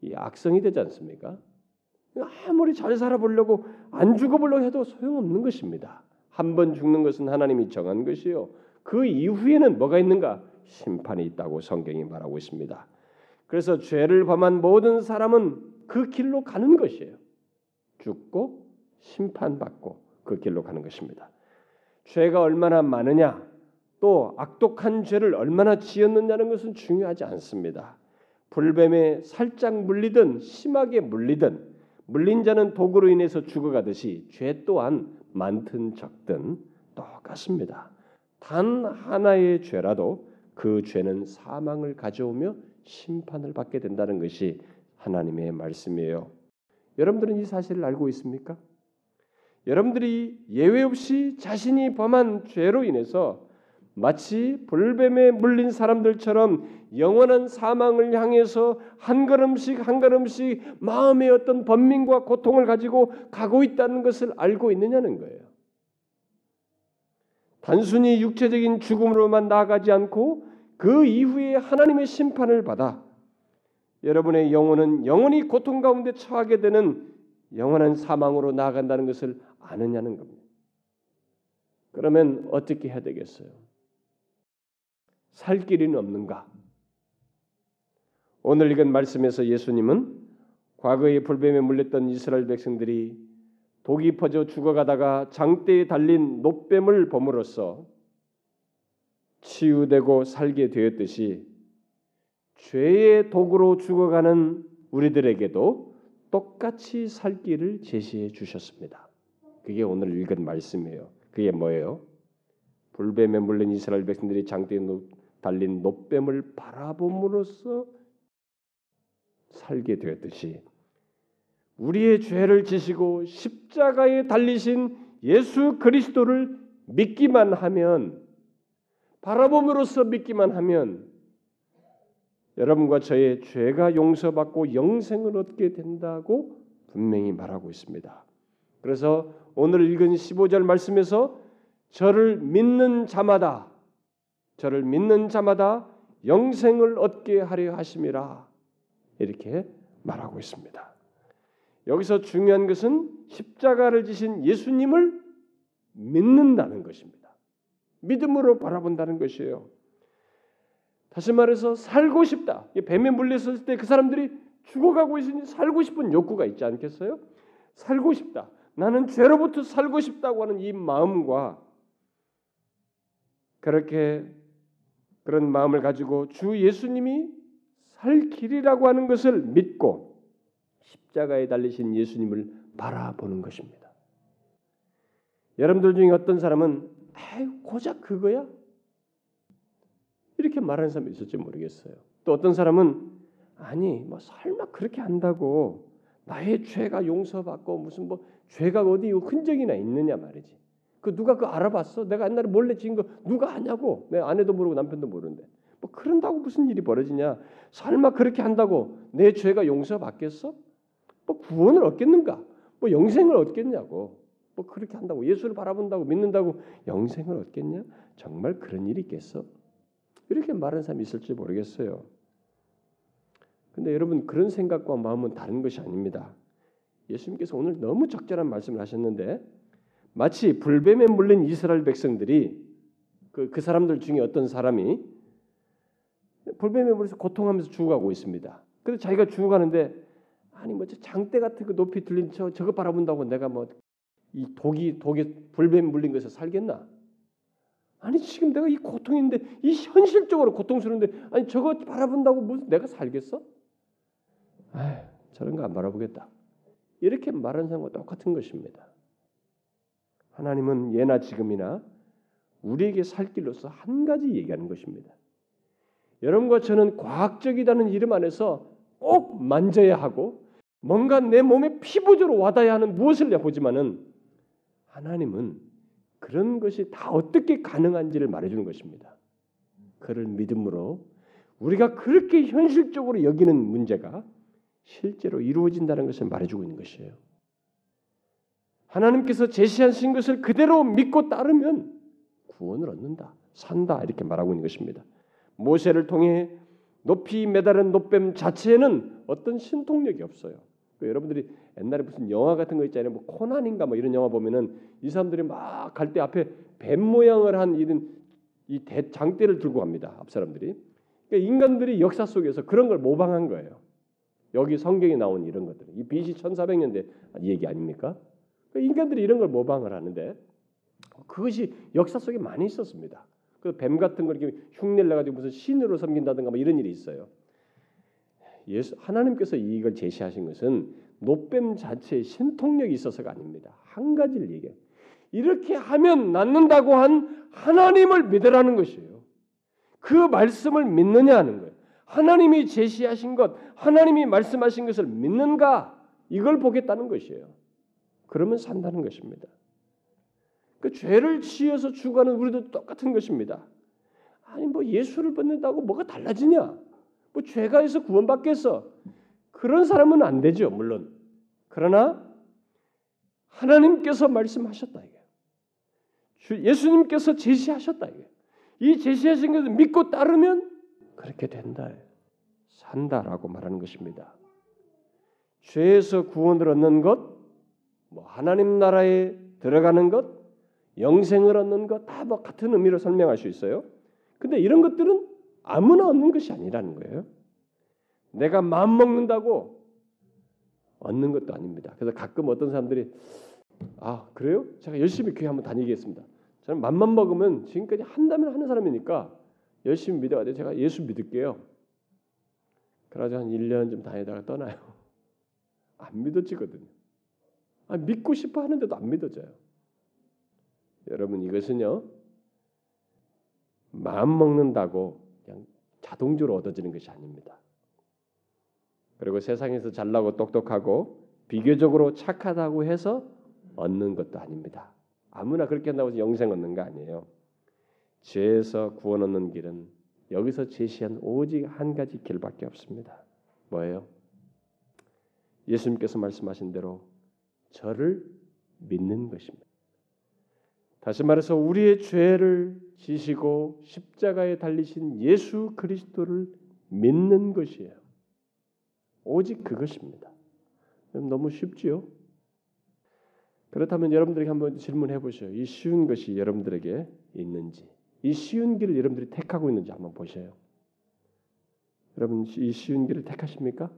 이 악성이 되지 않습니까? 아무리 잘 살아보려고 안 죽어보려고 해도 소용없는 것입니다. 한 번 죽는 것은 하나님이 정한 것이요. 그 이후에는 뭐가 있는가? 심판이 있다고 성경이 말하고 있습니다. 그래서 죄를 범한 모든 사람은 그 길로 가는 것이에요. 죽고 심판받고 그 길로 가는 것입니다. 죄가 얼마나 많으냐, 또 악독한 죄를 얼마나 지었느냐는 것은 중요하지 않습니다. 불뱀에 살짝 물리든 심하게 물리든 물린 자는 독으로 인해서 죽어가듯이 죄 또한 많든 적든 똑같습니다. 단 하나의 죄라도 그 죄는 사망을 가져오며 심판을 받게 된다는 것이 하나님의 말씀이에요. 여러분들은 이 사실을 알고 있습니까? 여러분들이 예외 없이 자신이 범한 죄로 인해서 마치 불뱀에 물린 사람들처럼 영원한 사망을 향해서 한 걸음씩 한 걸음씩 마음의 어떤 번민과 고통을 가지고 가고 있다는 것을 알고 있느냐는 거예요. 단순히 육체적인 죽음으로만 나아가지 않고 그 이후에 하나님의 심판을 받아 여러분의 영혼은 영원히 고통 가운데 처하게 되는 영원한 사망으로 나아간다는 것을 아느냐는 겁니다. 그러면 어떻게 해야 되겠어요? 살 길이는 없는가? 오늘 읽은 말씀에서 예수님은 과거에 불뱀에 물렸던 이스라엘 백성들이 독이 퍼져 죽어가다가 장대에 달린 노뱀을 범으로써 치유되고 살게 되었듯이 죄의 독으로 죽어가는 우리들에게도 똑같이 살 길을 제시해 주셨습니다. 그게 오늘 읽은 말씀이에요. 그게 뭐예요? 불뱀에 물린 이스라엘 백성들이 장대에 달린 노뱀을 바라봄으로써 살게 되었듯이 우리의 죄를 지시고 십자가에 달리신 예수 그리스도를 믿기만 하면 바라봄으로써 믿기만 하면 여러분과 저의 죄가 용서받고 영생을 얻게 된다고 분명히 말하고 있습니다. 그래서 오늘 읽은 15절 말씀에서 저를 믿는 자마다 저를 믿는 자마다 영생을 얻게 하려 하심이라 이렇게 말하고 있습니다. 여기서 중요한 것은 십자가를 지신 예수님을 믿는다는 것입니다. 믿음으로 바라본다는 것이에요. 다시 말해서 살고 싶다. 뱀에 물렸을 때 그 사람들이 죽어가고 있으니 살고 싶은 욕구가 있지 않겠어요? 살고 싶다. 나는 죄로부터 살고 싶다고 하는 이 마음과 그렇게 그런 마음을 가지고 주 예수님이 살 길이라고 하는 것을 믿고 십자가에 달리신 예수님을 바라보는 것입니다. 여러분들 중에 어떤 사람은 아유 고작 그거야 이렇게 말하는 사람이 있을지 모르겠어요. 또 어떤 사람은 아니 뭐 설마 그렇게 한다고 나의 죄가 용서받고 무슨 뭐 죄가 어디 흔적이나 있느냐 말이지. 그 누가 그 알아봤어? 내가 옛날에 몰래 지은 거 누가 아냐고? 내 아내도 모르고 남편도 모르는데 뭐 그런다고 무슨 일이 벌어지냐? 설마 그렇게 한다고 내 죄가 용서받겠어? 뭐 구원을 얻겠는가? 뭐 영생을 얻겠냐고? 뭐 그렇게 한다고 예수를 바라본다고 믿는다고 영생을 얻겠냐? 정말 그런 일이 있겠어? 이렇게 말하는 사람이 있을지 모르겠어요. 근데 여러분 그런 생각과 마음은 다른 것이 아닙니다. 예수님께서 오늘 너무 적절한 말씀을 하셨는데 마치 불뱀에 물린 이스라엘 백성들이 그, 그 사람들 중에 어떤 사람이 불뱀에 물려서 고통하면서 죽어가고 있습니다. 그래서 자기가 죽어가는데 아니 뭐 장대 같은 그 높이 들린 저 저거 바라본다고 내가 뭐 이 독이 독에 불뱀 물린 것에 살겠나? 아니 지금 내가 이 고통인데 이 현실적으로 고통스러운데 아니 저거 바라본다고 무슨 내가 살겠어? 아 저런 거 안 바라보겠다. 이렇게 말하는 사람과 똑같은 것입니다. 하나님은 예나 지금이나 우리에게 살 길로서 한 가지 얘기하는 것입니다. 여러분과 저는 과학적이라는 이름 안에서 꼭 만져야 하고 뭔가 내 몸에 피부적으로 와닿아야 하는 무엇을 해보지만은 하나님은 그런 것이 다 어떻게 가능한지를 말해주는 것입니다. 그를 믿음으로 우리가 그렇게 현실적으로 여기는 문제가 실제로 이루어진다는 것을 말해주고 있는 것이에요. 하나님께서 제시하신 것을 그대로 믿고 따르면 구원을 얻는다, 산다 이렇게 말하고 있는 것입니다. 모세를 통해 높이 매달은 노뱀 자체에는 어떤 신통력이 없어요. 그 여러분들이 옛날에 무슨 영화 같은 거 있잖아요. 뭐 코난인가 뭐 이런 영화 보면은 이 사람들이 막 갈 때 앞에 뱀 모양을 한 이런 이 대, 장대를 들고 갑니다. 앞 사람들이. 그러니까 인간들이 역사 속에서 그런 걸 모방한 거예요. 여기 성경에 나온 이런 것들. 이 BC 1400년대 얘기 아닙니까? 그러니까 인간들이 이런 걸 모방을 하는데 그것이 역사 속에 많이 있었습니다. 그 뱀 같은 걸 이렇게 흉내를 내가지고 무슨 신으로 섬긴다든가 뭐 이런 일이 있어요. 예수 하나님께서 이걸 제시하신 것은 노뱀 자체의 신통력이 있어서가 아닙니다. 한 가지를 얘기해. 이렇게 하면 낫는다고 한 하나님을 믿으라는 것이에요. 그 말씀을 믿느냐 하는 거예요. 하나님이 제시하신 것, 하나님이 말씀하신 것을 믿는가? 이걸 보겠다는 것이에요. 그러면 산다는 것입니다. 그 죄를 지어서 죽어가는 우리도 똑같은 것입니다. 아니 뭐 예수를 받는다고 뭐가 달라지냐? 뭐 죄가 해서 구원받겠어? 그런 사람은 안 되죠, 물론. 그러나 하나님께서 말씀하셨다 이게. 예수님께서 제시하셨다 이게. 이 제시하신 것을 믿고 따르면 그렇게 된다. 산다라고 말하는 것입니다. 죄에서 구원을 얻는 것, 뭐 하나님 나라에 들어가는 것, 영생을 얻는 것 다 뭐 같은 의미로 설명할 수 있어요. 근데 이런 것들은 아무나 얻는 것이 아니라는 거예요. 내가 마음 먹는다고 얻는 것도 아닙니다. 그래서 가끔 어떤 사람들이 아 그래요? 제가 열심히 교회 한번 다니겠습니다. 저는 맘만 먹으면 지금까지 한다면 하는 사람이니까 열심히 믿어가지고 제가 예수 믿을게요. 그러자 한 1년 좀 다니다가 떠나요. [laughs] 안 믿어지거든요. 아, 믿고 싶어 하는데도 안 믿어져요. 여러분 이것은요 마음 먹는다고 그냥 자동적으로 얻어지는 것이 아닙니다. 그리고 세상에서 잘나고 똑똑하고 비교적으로 착하다고 해서 얻는 것도 아닙니다. 아무나 그렇게 한다고 해서 영생 얻는 거 아니에요. 죄에서 구원 얻는 길은 여기서 제시한 오직 한 가지 길밖에 없습니다. 뭐예요? 예수님께서 말씀하신 대로 저를 믿는 것입니다. 다시 말해서 우리의 죄를 지시고 십자가에 달리신 예수 그리스도를 믿는 것이에요. 오직 그것입니다. 너무 쉽지요? 그렇다면 여러분들에게 한번 질문해 보셔요. 이 쉬운 것이 여러분들에게 있는지, 이 쉬운 길을 여러분들이 택하고 있는지 한번 보셔요. 여러분 이 쉬운 길을 택하십니까?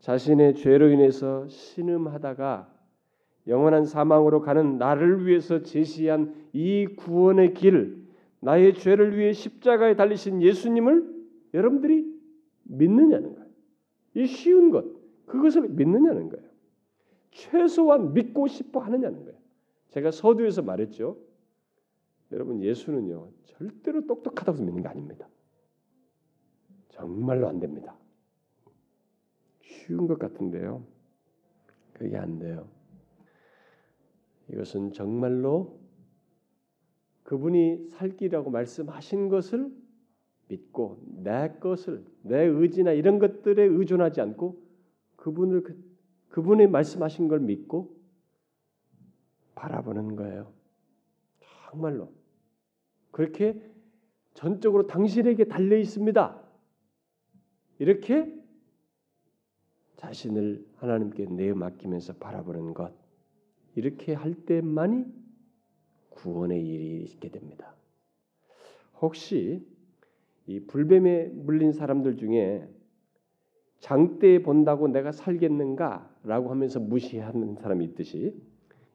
자신의 죄로 인해서 신음하다가 영원한 사망으로 가는 나를 위해서 제시한 이 구원의 길, 나의 죄를 위해 십자가에 달리신 예수님을 여러분들이 믿느냐는 거예요. 이 쉬운 것, 그것을 믿느냐는 거예요. 최소한 믿고 싶어 하느냐는 거예요. 제가 서두에서 말했죠. 여러분 예수는요 절대로 똑똑하다고 믿는 게 아닙니다. 정말로 안 됩니다. 쉬운 것 같은데요. 그게 안 돼요. 이것은 정말로 그분이 살기라고 말씀하신 것을 믿고 내 것을 내 의지나 이런 것들에 의존하지 않고 그분을 그, 그분의 말씀하신 걸 믿고 바라보는 거예요. 정말로 그렇게 전적으로 당신에게 달려 있습니다. 이렇게 자신을 하나님께 내어 맡기면서 바라보는 것 이렇게 할 때만이 구원의 일이 있게 됩니다. 혹시 이 불뱀에 물린 사람들 중에 장대 본다고 내가 살겠는가라고 하면서 무시하는 사람이 있듯이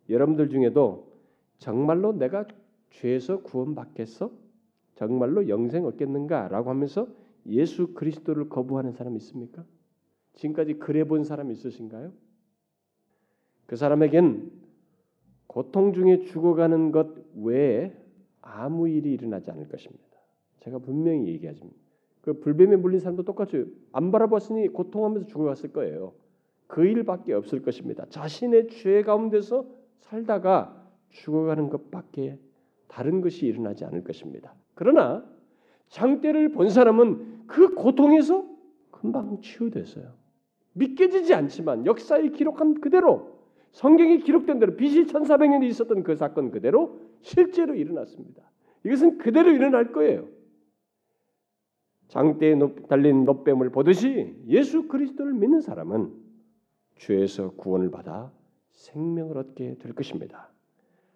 여러분들 중에도 정말로 내가 죄에서 구원받겠어? 정말로 영생 얻겠는가라고 하면서 예수 그리스도를 거부하는 사람 있습니까? 지금까지 그래 본 사람 있으신가요? 그 사람에겐 고통 중에 죽어가는 것 외에 아무 일이 일어나지 않을 것입니다. 제가 분명히 얘기하지만 그 불뱀에 물린 사람도 똑같이 안 바라봤으니 고통하면서 죽어갔을 거예요. 그 일밖에 없을 것입니다. 자신의 죄 가운데서 살다가 죽어가는 것밖에 다른 것이 일어나지 않을 것입니다. 그러나 장대를 본 사람은 그 고통에서 금방 치유됐어요. 믿겨지지 않지만 역사에 기록한 그대로 성경에 기록된 대로 BC 1400년에 있었던 그 사건 그대로 실제로 일어났습니다. 이것은 그대로 일어날 거예요. 장대에 달린 노뱀을 보듯이 예수 그리스도를 믿는 사람은 죄에서 구원을 받아 생명을 얻게 될 것입니다.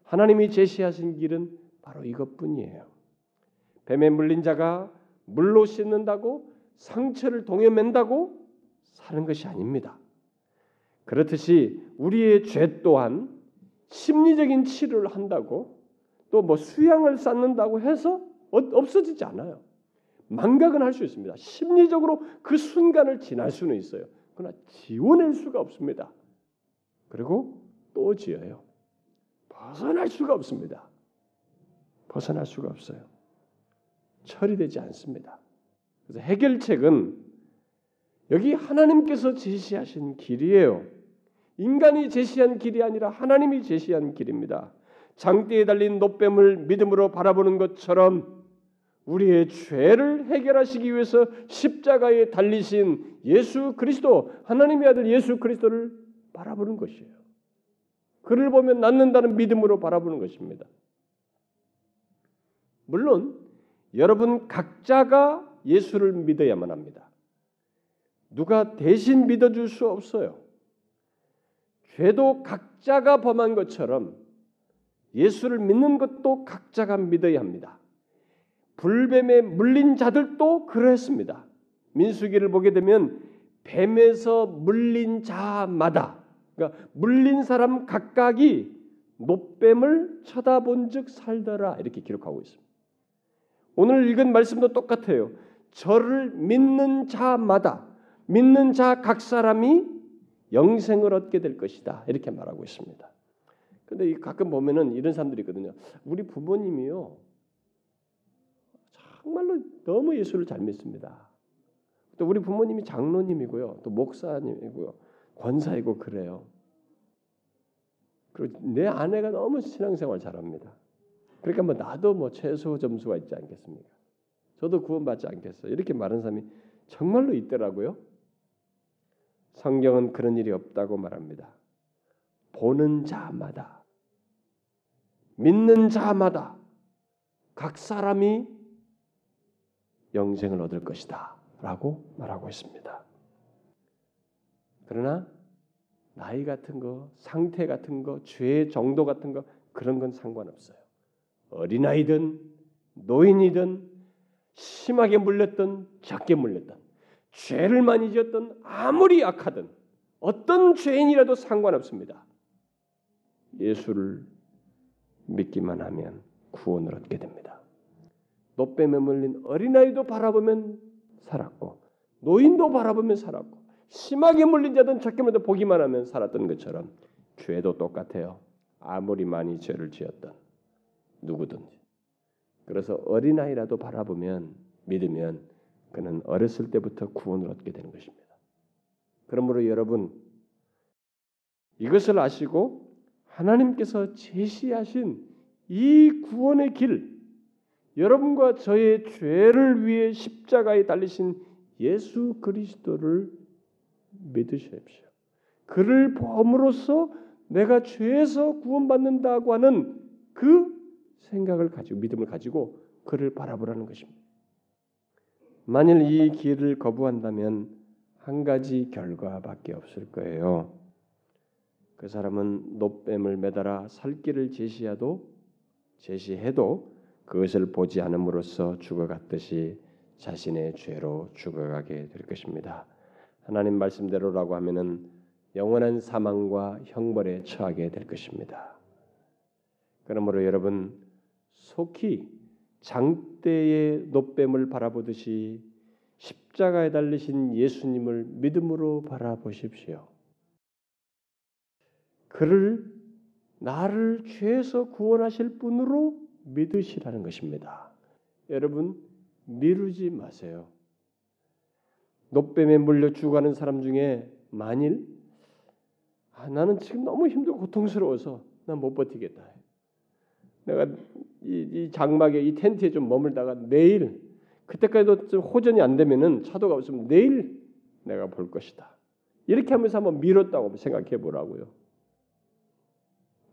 하나님이 제시하신 길은 바로 이것뿐이에요. 뱀에 물린 자가 물로 씻는다고 상처를 동여맨다고 사는 것이 아닙니다. 그렇듯이 우리의 죄 또한 심리적인 치료를 한다고 또 뭐 수양을 쌓는다고 해서 없어지지 않아요. 망각은 할 수 있습니다. 심리적으로 그 순간을 지날 수는 있어요. 그러나 지워낼 수가 없습니다. 그리고 또 지어요. 벗어날 수가 없습니다. 벗어날 수가 없어요. 처리되지 않습니다. 그래서 해결책은 여기 하나님께서 제시하신 길이에요. 인간이 제시한 길이 아니라 하나님이 제시한 길입니다. 장대에 달린 노뱀을 믿음으로 바라보는 것처럼 우리의 죄를 해결하시기 위해서 십자가에 달리신 예수 그리스도 하나님의 아들 예수 그리스도를 바라보는 것이에요. 그를 보면 낫는다는 믿음으로 바라보는 것입니다. 물론 여러분 각자가 예수를 믿어야만 합니다. 누가 대신 믿어줄 수 없어요. 죄도 각자가 범한 것처럼 예수를 믿는 것도 각자가 믿어야 합니다. 불뱀에 물린 자들도 그러했습니다. 민수기를 보게 되면 뱀에서 물린 자마다 그러니까 물린 사람 각각이 노뱀을 쳐다본즉 살더라 이렇게 기록하고 있습니다. 오늘 읽은 말씀도 똑같아요. 저를 믿는 자마다 믿는 자 각 사람이 영생을 얻게 될 것이다 이렇게 말하고 있습니다. 근데 가끔 보면은 이런 사람들이 있거든요. 우리 부모님이요. 정말로 너무 예수를 잘 믿습니다. 또 우리 부모님이 장로님이고요. 또 목사님이고요. 권사이고 그래요. 그리고 내 아내가 너무 신앙생활 잘합니다. 그러니까 뭐 나도 뭐 최소 점수가 있지 않겠습니까? 저도 구원받지 않겠어. 이렇게 말하는 사람이 정말로 있더라고요. 성경은 그런 일이 없다고 말합니다. 보는 자마다 믿는 자마다 각 사람이 영생을 얻을 것이다라고 말하고 있습니다. 그러나 나이 같은 거, 상태 같은 거, 죄의 정도 같은 거 그런 건 상관없어요. 어린아이든 노인이든 심하게 물렸든 작게 물렸든 죄를 많이 지었든 아무리 악하든 어떤 죄인이라도 상관없습니다. 예수를 믿기만 하면 구원을 얻게 됩니다. 노뱀에 물린 어린아이도 바라보면 살았고 노인도 바라보면 살았고 심하게 물린 자든 물린 보기만 하면 살았던 것처럼 죄도 똑같아요. 아무리 많이 죄를 지었던 누구든지. 그래서 어린아이라도 바라보면 믿으면 그는 어렸을 때부터 구원을 얻게 되는 것입니다. 그러므로 여러분 이것을 아시고 하나님께서 제시하신 이 구원의 길, 여러분과 저의 죄를 위해 십자가에 달리신 예수 그리스도를 믿으십시오. 그를 범으로써 내가 죄에서 구원받는다고 하는 그 생각을 가지고 믿음을 가지고 그를 바라보라는 것입니다. 만일 이 길을 거부한다면 한 가지 결과밖에 없을 거예요. 그 사람은 노뱀을 매달아 살 길을 제시해도 제시해도 그것을 보지 않음으로써 죽어갔듯이 자신의 죄로 죽어가게 될 것입니다. 하나님 말씀대로라고 하면은 영원한 사망과 형벌에 처하게 될 것입니다. 그러므로 여러분 속히 장대의 노뱀을 바라보듯이 십자가에 달리신 예수님을 믿음으로 바라보십시오. 그를 나를 죄에서 구원하실 분으로 믿으시라는 것입니다. 여러분 미루지 마세요. 노뱀에 물려 죽어가는 사람 중에 만일 아, 나는 지금 너무 힘들고 고통스러워서 난 못 버티겠다. 내가 이, 이, 장막에 이 텐트에 좀 머물다가 내일 그때까지도 좀 호전이 안 되면은 차도가 없으면 내일 내가 볼 것이다. 이렇게 하면서 한번 미뤘다고 생각해 보라고요.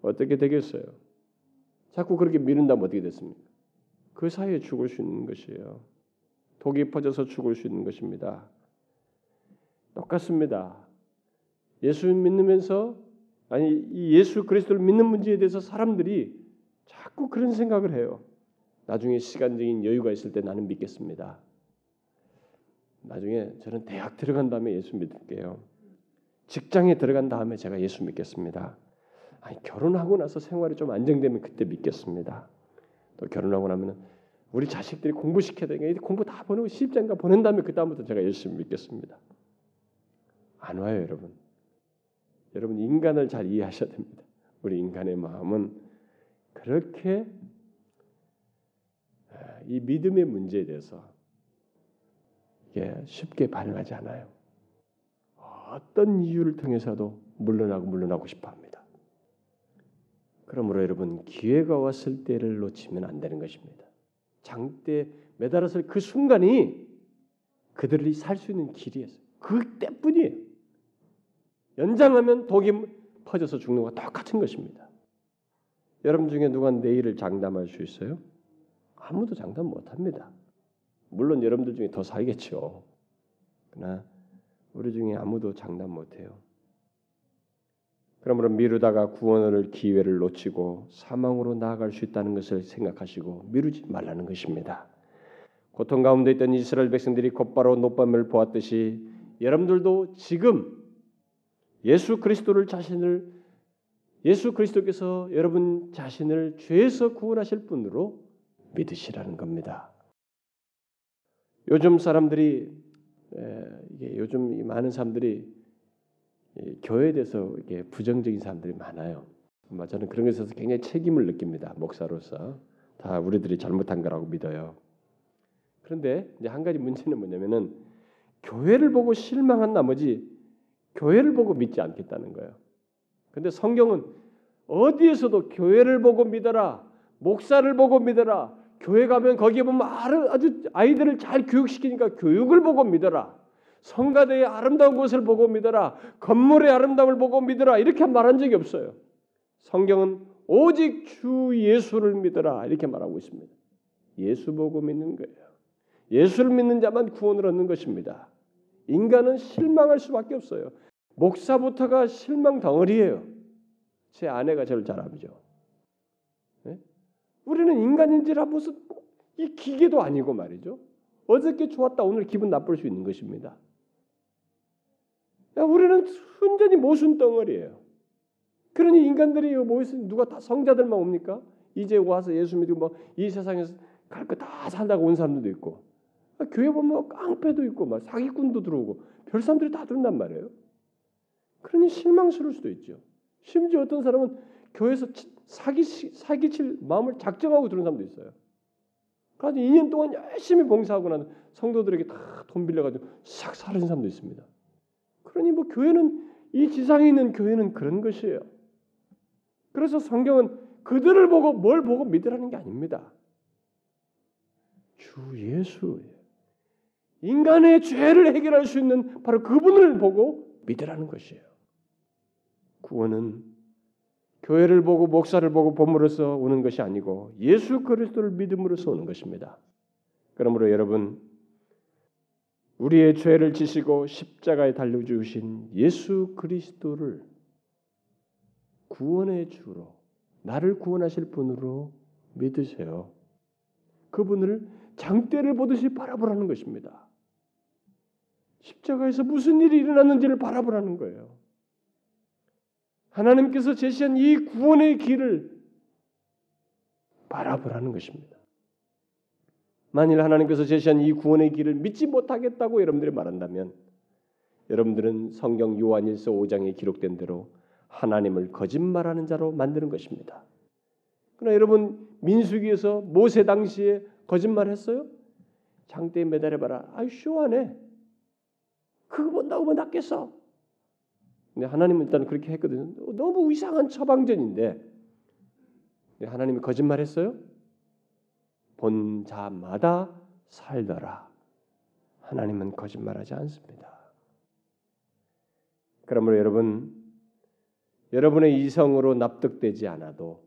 어떻게 되겠어요? 자꾸 그렇게 미룬다면 어떻게 됐습니까? 그 사이에 죽을 수 있는 것이에요. 독이 퍼져서 죽을 수 있는 것입니다. 똑같습니다. 예수 믿으면서 아니 이 예수 그리스도를 믿는 문제에 대해서 사람들이 자꾸 그런 생각을 해요. 나중에 시간적인 여유가 있을 때 나는 믿겠습니다. 나중에 저는 대학 들어간 다음에 예수 믿을게요. 직장에 들어간 다음에 제가 예수 믿겠습니다. 아니 결혼하고 나서 생활이 좀 안정되면 그때 믿겠습니다. 또 결혼하고 나면 우리 자식들이 공부시켜야 되니까 공부 다 보내고 시집장가 보낸 다음에 그 다음부터 제가 예수 믿겠습니다. 안 와요, 여러분. 여러분 인간을 잘 이해하셔야 됩니다. 우리 인간의 마음은 그렇게 이 믿음의 문제에 대해서 이게 쉽게 반응하지 않아요. 어떤 이유를 통해서도 물러나고 물러나고 싶어합니다. 그러므로 여러분 기회가 왔을 때를 놓치면 안 되는 것입니다. 장대 매달았을 그 순간이 그들이 살 수 있는 길이었어요. 그때뿐이에요. 연장하면 독이 퍼져서 죽는 것과 똑같은 것입니다. 여러분 중에 누가 내일을 장담할 수 있어요? 아무도 장담 못 합니다. 물론 여러분들 중에 더 살겠죠. 그러나 우리 중에 아무도 장담 못 해요. 그러므로 미루다가 구원을 기회를 놓치고 사망으로 나아갈 수 있다는 것을 생각하시고 미루지 말라는 것입니다. 고통 가운데 있던 이스라엘 백성들이 곧바로 노밤을 보았듯이 여러분들도 지금 예수 그리스도를 자신을 예수 그리스도께서 여러분 자신을 죄에서 구원하실 분으로 믿으시라는 겁니다. 요즘 사람들이 이게 요즘 많은 사람들이 교회에 대해서 이게 부정적인 사람들이 많아요. 아마 저는 그런 것에 서 굉장히 책임을 느낍니다. 목사로서 다 우리들이 잘못한 거라고 믿어요. 그런데 이제 한 가지 문제는 뭐냐면은 교회를 보고 실망한 나머지 교회를 보고 믿지 않겠다는 거예요. 근데 성경은 어디에서도 교회를 보고 믿어라, 목사를 보고 믿어라, 교회 가면 거기에 보면 아주 아이들을 잘 교육시키니까 교육을 보고 믿어라. 성가대의 아름다운 곳을 보고 믿어라. 건물의 아름다움을 보고 믿어라. 이렇게 말한 적이 없어요. 성경은 오직 주 예수를 믿어라. 이렇게 말하고 있습니다. 예수 보고 믿는 거예요. 예수를 믿는 자만 구원을 얻는 것입니다. 인간은 실망할 수밖에 없어요. 목사부터가 실망 덩어리예요. 제 아내가 저를 잘 알죠. 네? 우리는 인간인지라 무슨 이 기계도 아니고 말이죠. 어저께 좋았다 오늘 기분 나쁠 수 있는 것입니다. 우리는 순전히 모순 덩어리예요. 그러니 인간들이 모이서 누가 다 성자들만 옵니까? 이제 와서 예수 믿고 뭐이 세상에서 갈 거 다 살다가 온 사람들도 있고 아, 교회 보면 깡패도 있고 막 사기꾼도 들어오고 별 사람들이 다 들어온단 말이에요. 그러니 실망스러울 수도 있죠. 심지어 어떤 사람은 교회에서 사기 사기칠 마음을 작정하고 들어온 사람도 있어요. 그래서 2년 동안 열심히 봉사하고 나는 성도들에게 다 돈 빌려가지고 싹 사라진 사람도 있습니다. 그러니 뭐 교회는 이 지상에 있는 교회는 그런 것이에요. 그래서 성경은 그들을 보고 뭘 보고 믿으라는 게 아닙니다. 주 예수예요. 인간의 죄를 해결할 수 있는 바로 그분을 보고 믿으라는 것이에요. 구원은 교회를 보고 목사를 보고 봄으로써 오는 것이 아니고 예수 그리스도를 믿음으로써 오는 것입니다. 그러므로 여러분 우리의 죄를 지시고 십자가에 달려 주신 예수 그리스도를 구원의 주로 나를 구원하실 분으로 믿으세요. 그분을 장대를 보듯이 바라보라는 것입니다. 십자가에서 무슨 일이 일어났는지를 바라보라는 거예요. 하나님께서 제시한 이 구원의 길을 바라보라는 것입니다. 만일 하나님께서 제시한 이 구원의 길을 믿지 못하겠다고 여러분들이 말한다면 여러분들은 성경 요한일서 5장에 기록된 대로 하나님을 거짓말하는 자로 만드는 것입니다. 그러나 여러분 민수기에서 모세 당시에 거짓말했어요? 장대에 매달려 봐라. 아유 쇼하네. 그거 본다고 뭐 낫겠어? 근데 하나님은 일단 그렇게 했거든요. 너무 이상한 처방전인데 하나님이 거짓말했어요? 본 자마다 살더라. 하나님은 거짓말하지 않습니다. 그러므로 여러분 여러분의 이성으로 납득되지 않아도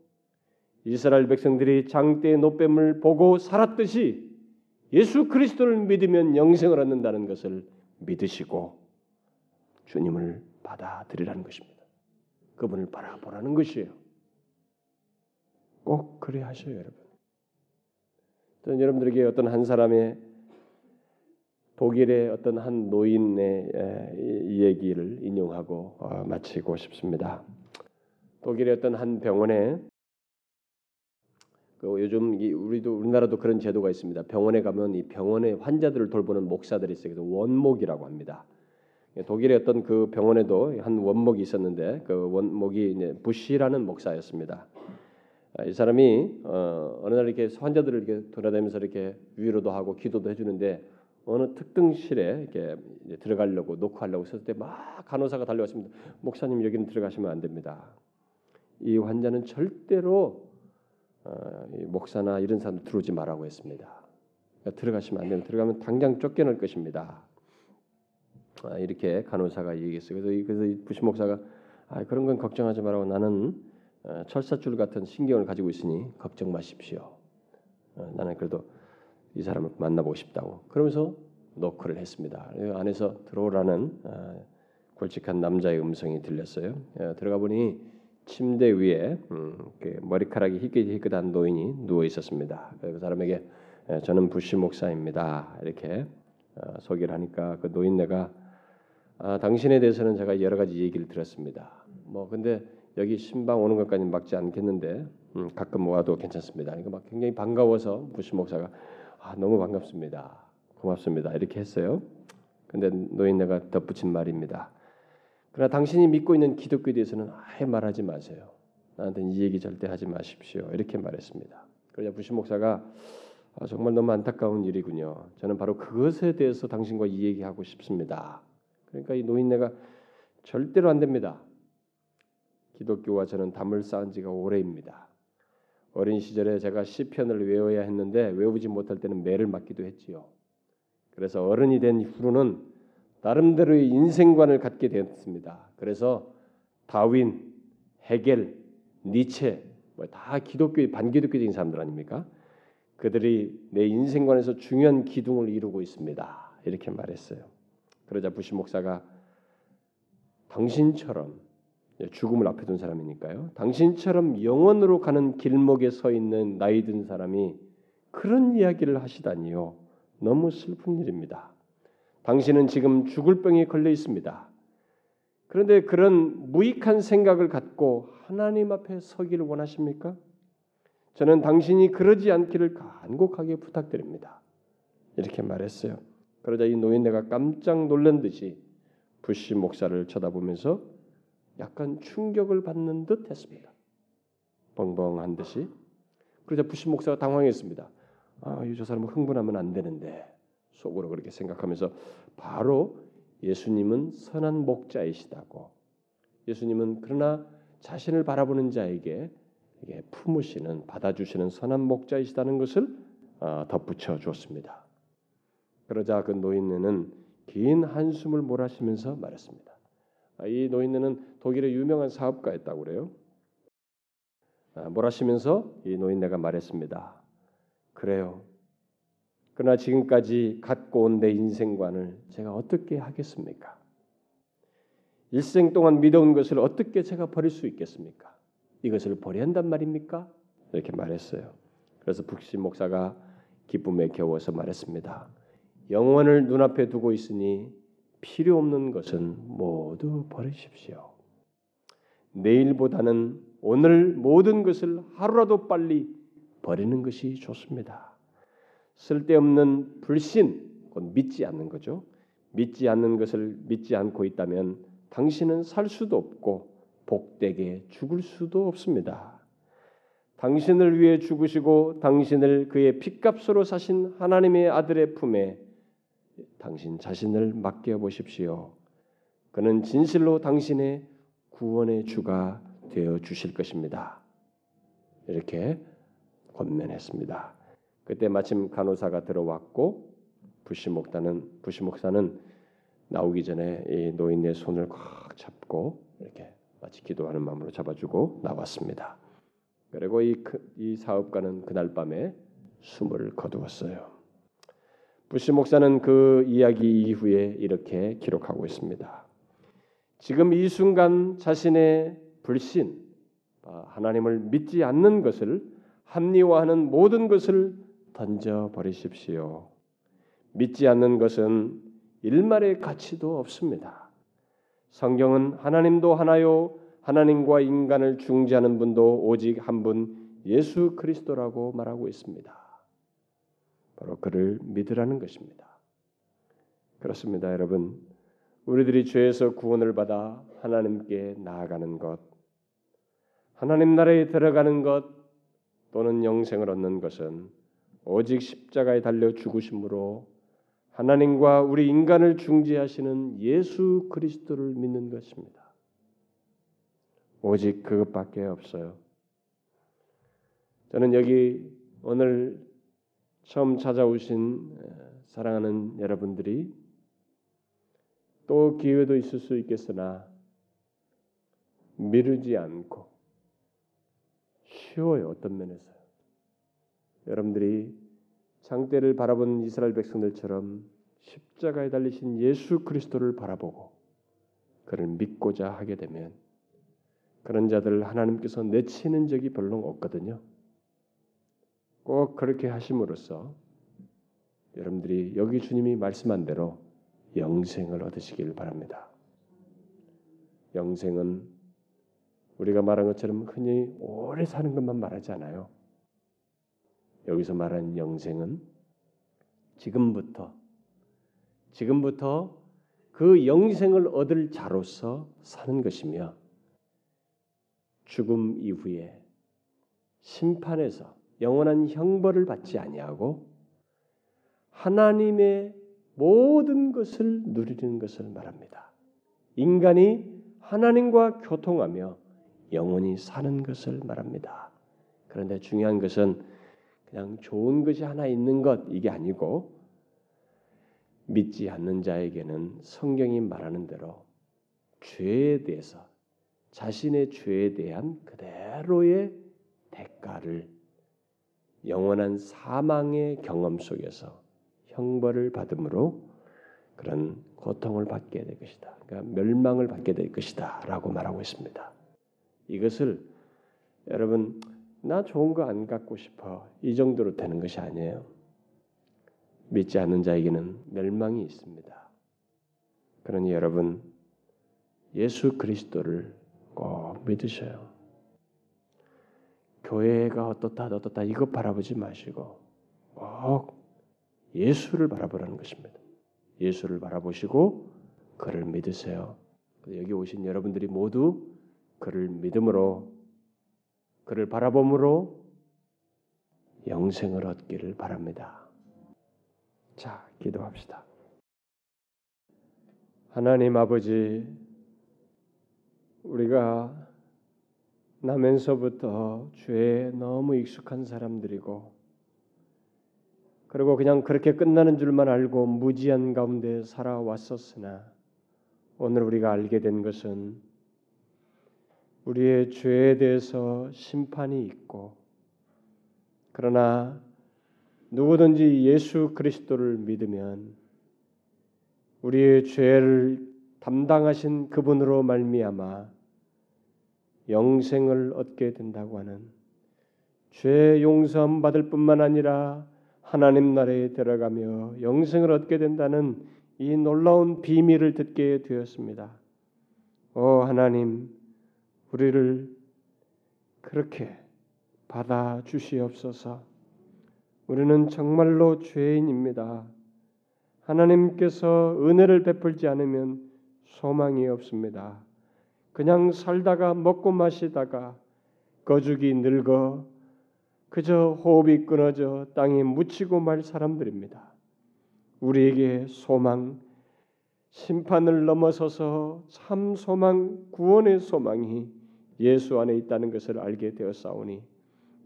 이스라엘 백성들이 장대의 노뱀을 보고 살았듯이 예수 그리스도를 믿으면 영생을 얻는다는 것을 믿으시고 주님을 받아들이라는 것입니다. 그분을 바라보라는 것이에요. 꼭 그래 하셔요, 여러분. 저는 여러분들에게 어떤 한 사람의 독일의 어떤 한 노인의 얘기를 인용하고 어, 마치고 싶습니다. 독일의 어떤 한 병원에 그 요즘 우리도 우리나라도 그런 제도가 있습니다. 병원에 가면 이 병원의 환자들을 돌보는 목사들이 있어요. 그래서 원목이라고 합니다. 독일의 어떤 그 병원에도 한 원목이 있었는데 그 원목이 이제 부시라는 목사였습니다. 아, 이 사람이 어, 어느 날 이렇게 환자들을 이렇게 돌아다니면서 이렇게 위로도 하고 기도도 해주는데 어느 특등실에 이렇게 들어가려고 녹화하려고 했을 때 막 간호사가 달려왔습니다. 목사님 여기는 들어가시면 안 됩니다. 이 환자는 절대로 어, 목사나 이런 사람 들어오지 말라고 했습니다. 그러니까 들어가시면 안 되면 들어가면 당장 쫓겨날 것입니다. 아, 이렇게 간호사가 얘기했어요. 그래서 그래서 부시 목사가 아, 그런 건 걱정하지 말라고 나는 어, 철사줄 같은 신경을 가지고 있으니 걱정 마십시오. 어, 나는 그래도 이 사람을 만나보고 싶다고 그러면서 노크를 했습니다. 안에서 들어오라는 어, 굵직한 남자의 음성이 들렸어요. 들어가 보니 침대 위에 음, 그 머리카락이 희끗희끗한 노인이 누워 있었습니다. 그 사람에게 저는 부시 목사입니다. 이렇게 소개를 하니까 그 노인네가 아, 당신에 대해서는 제가 여러 가지 얘기를 들었습니다. 뭐 근데 여기 신방 오는 것까지 막지 않겠는데 음, 가끔 와도 괜찮습니다. 그러니까 막 굉장히 반가워서 부시 목사가 아, 너무 반갑습니다. 고맙습니다. 이렇게 했어요. 근데 노인네가 덧붙인 말입니다. 그러나 당신이 믿고 있는 기독교에 대해서는 아예 말하지 마세요. 나한테는 이 얘기 절대 하지 마십시오. 이렇게 말했습니다. 그러자 부시 목사가 아, 정말 너무 안타까운 일이군요. 저는 바로 그것에 대해서 당신과 이 얘기하고 싶습니다. 그러니까 이 노인네가 절대로 안 됩니다. 기독교와 저는 담을 쌓은 지가 오래입니다. 어린 시절에 제가 시편을 외워야 했는데 외우지 못할 때는 매를 맞기도 했지요. 그래서 어른이 된 후로는 나름대로의 인생관을 갖게 되었습니다. 그래서 다윈, 헤겔, 니체 뭐 다 기독교의 반기독교적인 사람들 아닙니까? 그들이 내 인생관에서 중요한 기둥을 이루고 있습니다. 이렇게 말했어요. 그러자 부시 목사가 당신처럼 죽음을 앞에 둔 사람이니까요. 당신처럼 영원으로 가는 길목에 서 있는 나이 든 사람이 그런 이야기를 하시다니요. 너무 슬픈 일입니다. 당신은 지금 죽을 병에 걸려 있습니다. 그런데 그런 무익한 생각을 갖고 하나님 앞에 서기를 원하십니까? 저는 당신이 그러지 않기를 간곡하게 부탁드립니다. 이렇게 말했어요. 그러자 이 노인네가 깜짝 놀란 듯이 부시 목사를 쳐다보면서 약간 충격을 받는 듯 했습니다. 벙벙한 듯이. 그러자 부시 목사가 당황했습니다. 아, 저 사람은 흥분하면 안 되는데 속으로 그렇게 생각하면서 바로 예수님은 선한 목자이시다고 예수님은 그러나 자신을 바라보는 자에게 품으시는 받아주시는 선한 목자이시다는 것을 어, 덧붙여 주었습니다. 그러자 그 노인네는 긴 한숨을 몰아쉬면서 말했습니다. 아, 이 노인네는 독일의 유명한 사업가였다고 그래요. 아, 몰아쉬면서 이 노인네가 말했습니다. 그래요. 그러나 지금까지 갖고 온 내 인생관을 제가 어떻게 하겠습니까? 일생 동안 믿어온 것을 어떻게 제가 버릴 수 있겠습니까? 이것을 버려야 한단 말입니까? 이렇게 말했어요. 그래서 북신 목사가 기쁨에 겨워서 말했습니다. 영원을 눈앞에 두고 있으니 필요 없는 것은 모두 버리십시오. 내일보다는 오늘 모든 것을 하루라도 빨리 버리는 것이 좋습니다. 쓸데없는 불신, 곧 믿지 않는 거죠. 믿지 않는 것을 믿지 않고 있다면 당신은 살 수도 없고 복되게 죽을 수도 없습니다. 당신을 위해 죽으시고 당신을 그의 핏값으로 사신 하나님의 아들의 품에 당신 자신을 맡겨 보십시오. 그는 진실로 당신의 구원의 주가 되어 주실 것입니다. 이렇게 권면했습니다. 그때 마침 간호사가 들어왔고 부시 목사는 부시 목사는 나오기 전에 이 노인의 손을 꽉 잡고 이렇게 마치 기도하는 마음으로 잡아주고 나왔습니다. 그리고 이, 이 사업가는 그날 밤에 숨을 거두었어요. 부시 목사는 그 이야기 이후에 이렇게 기록하고 있습니다. 지금 이 순간 자신의 불신, 아, 하나님을 믿지 않는 것을 합리화하는 모든 것을 던져 버리십시오. 믿지 않는 것은 일말의 가치도 없습니다. 성경은 하나님도 하나요 하나님과 인간을 중재하는 분도 오직 한 분 예수 그리스도라고 말하고 있습니다. 바로 그를 믿으라는 것입니다. 그렇습니다, 여러분. 우리들이 죄에서 구원을 받아 하나님께 나아가는 것, 하나님 나라에 들어가는 것 또는 영생을 얻는 것은 오직 십자가에 달려 죽으심으로 하나님과 우리 인간을 중재하시는 예수 그리스도를 믿는 것입니다. 오직 그것밖에 없어요. 저는 여기 오늘 처음 찾아오신 사랑하는 여러분들이 또 기회도 있을 수 있겠으나 미루지 않고 쉬워요 어떤 면에서 여러분들이 장대를 바라본 이스라엘 백성들처럼 십자가에 달리신 예수 그리스도를 바라보고 그를 믿고자 하게 되면 그런 자들을 하나님께서 내치는 적이 별로 없거든요. 꼭 그렇게 하심으로써 여러분들이 여기 주님이 말씀한 대로 영생을 얻으시길 바랍니다. 영생은 우리가 말한 것처럼 흔히 오래 사는 것만 말하지 않아요. 여기서 말하는 영생은 지금부터 지금부터 그 영생을 얻을 자로서 사는 것이며 죽음 이후에 심판에서 영원한 형벌을 받지 아니하고 하나님의 모든 것을 누리는 것을 말합니다. 인간이 하나님과 교통하며 영원히 사는 것을 말합니다. 그런데 중요한 것은 그냥 좋은 것이 하나 있는 것 이게 아니고 믿지 않는 자에게는 성경이 말하는 대로 죄에 대해서 자신의 죄에 대한 그대로의 대가를 영원한 사망의 경험 속에서 형벌을 받음으로 그런 고통을 받게 될 것이다. 그러니까 멸망을 받게 될 것이다라고 말하고 있습니다. 이것을 여러분 나 좋은 거 안 갖고 싶어 이 정도로 되는 것이 아니에요. 믿지 않는 자에게는 멸망이 있습니다. 그러니 여러분 예수 그리스도를 꼭 믿으셔요. 교회가 어떻다 어떻다 이거 바라보지 마시고 꼭 예수를 바라보라는 것입니다. 예수를 바라보시고 그를 믿으세요. 여기 오신 여러분들이 모두 그를 믿음으로 그를 바라봄으로 영생을 얻기를 바랍니다. 자, 기도합시다. 하나님 아버지, 우리가 나면서부터 죄에 너무 익숙한 사람들이고, 그리고 그냥 그렇게 끝나는 줄만 알고 무지한 가운데 살아왔었으나, 오늘 우리가 알게 된 것은 우리의 죄에 대해서 심판이 있고, 그러나 누구든지 예수 그리스도를 믿으면 우리의 죄를 담당하신 그분으로 말미암아 영생을 얻게 된다고 하는 죄 용서함 받을 뿐만 아니라 하나님 나라에 들어가며 영생을 얻게 된다는 이 놀라운 비밀을 듣게 되었습니다. 오 하나님, 우리를 그렇게 받아 주시옵소서. 우리는 정말로 죄인입니다. 하나님께서 은혜를 베풀지 않으면 소망이 없습니다. 그냥 살다가 먹고 마시다가 거죽이 늙어 그저 호흡이 끊어져 땅에 묻히고 말 사람들입니다. 우리에게 소망, 심판을 넘어서서 참 소망, 구원의 소망이 예수 안에 있다는 것을 알게 되었사오니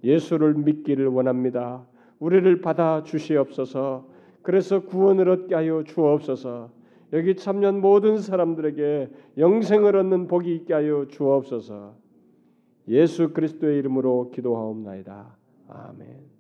예수를 믿기를 원합니다. 우리를 받아 주시옵소서. 그래서 구원을 얻게 하여 주옵소서. 여기 참여한 모든 사람들에게 영생을 얻는 복이 있게 하여 주옵소서. 예수 그리스도의 이름으로 기도하옵나이다. 아멘.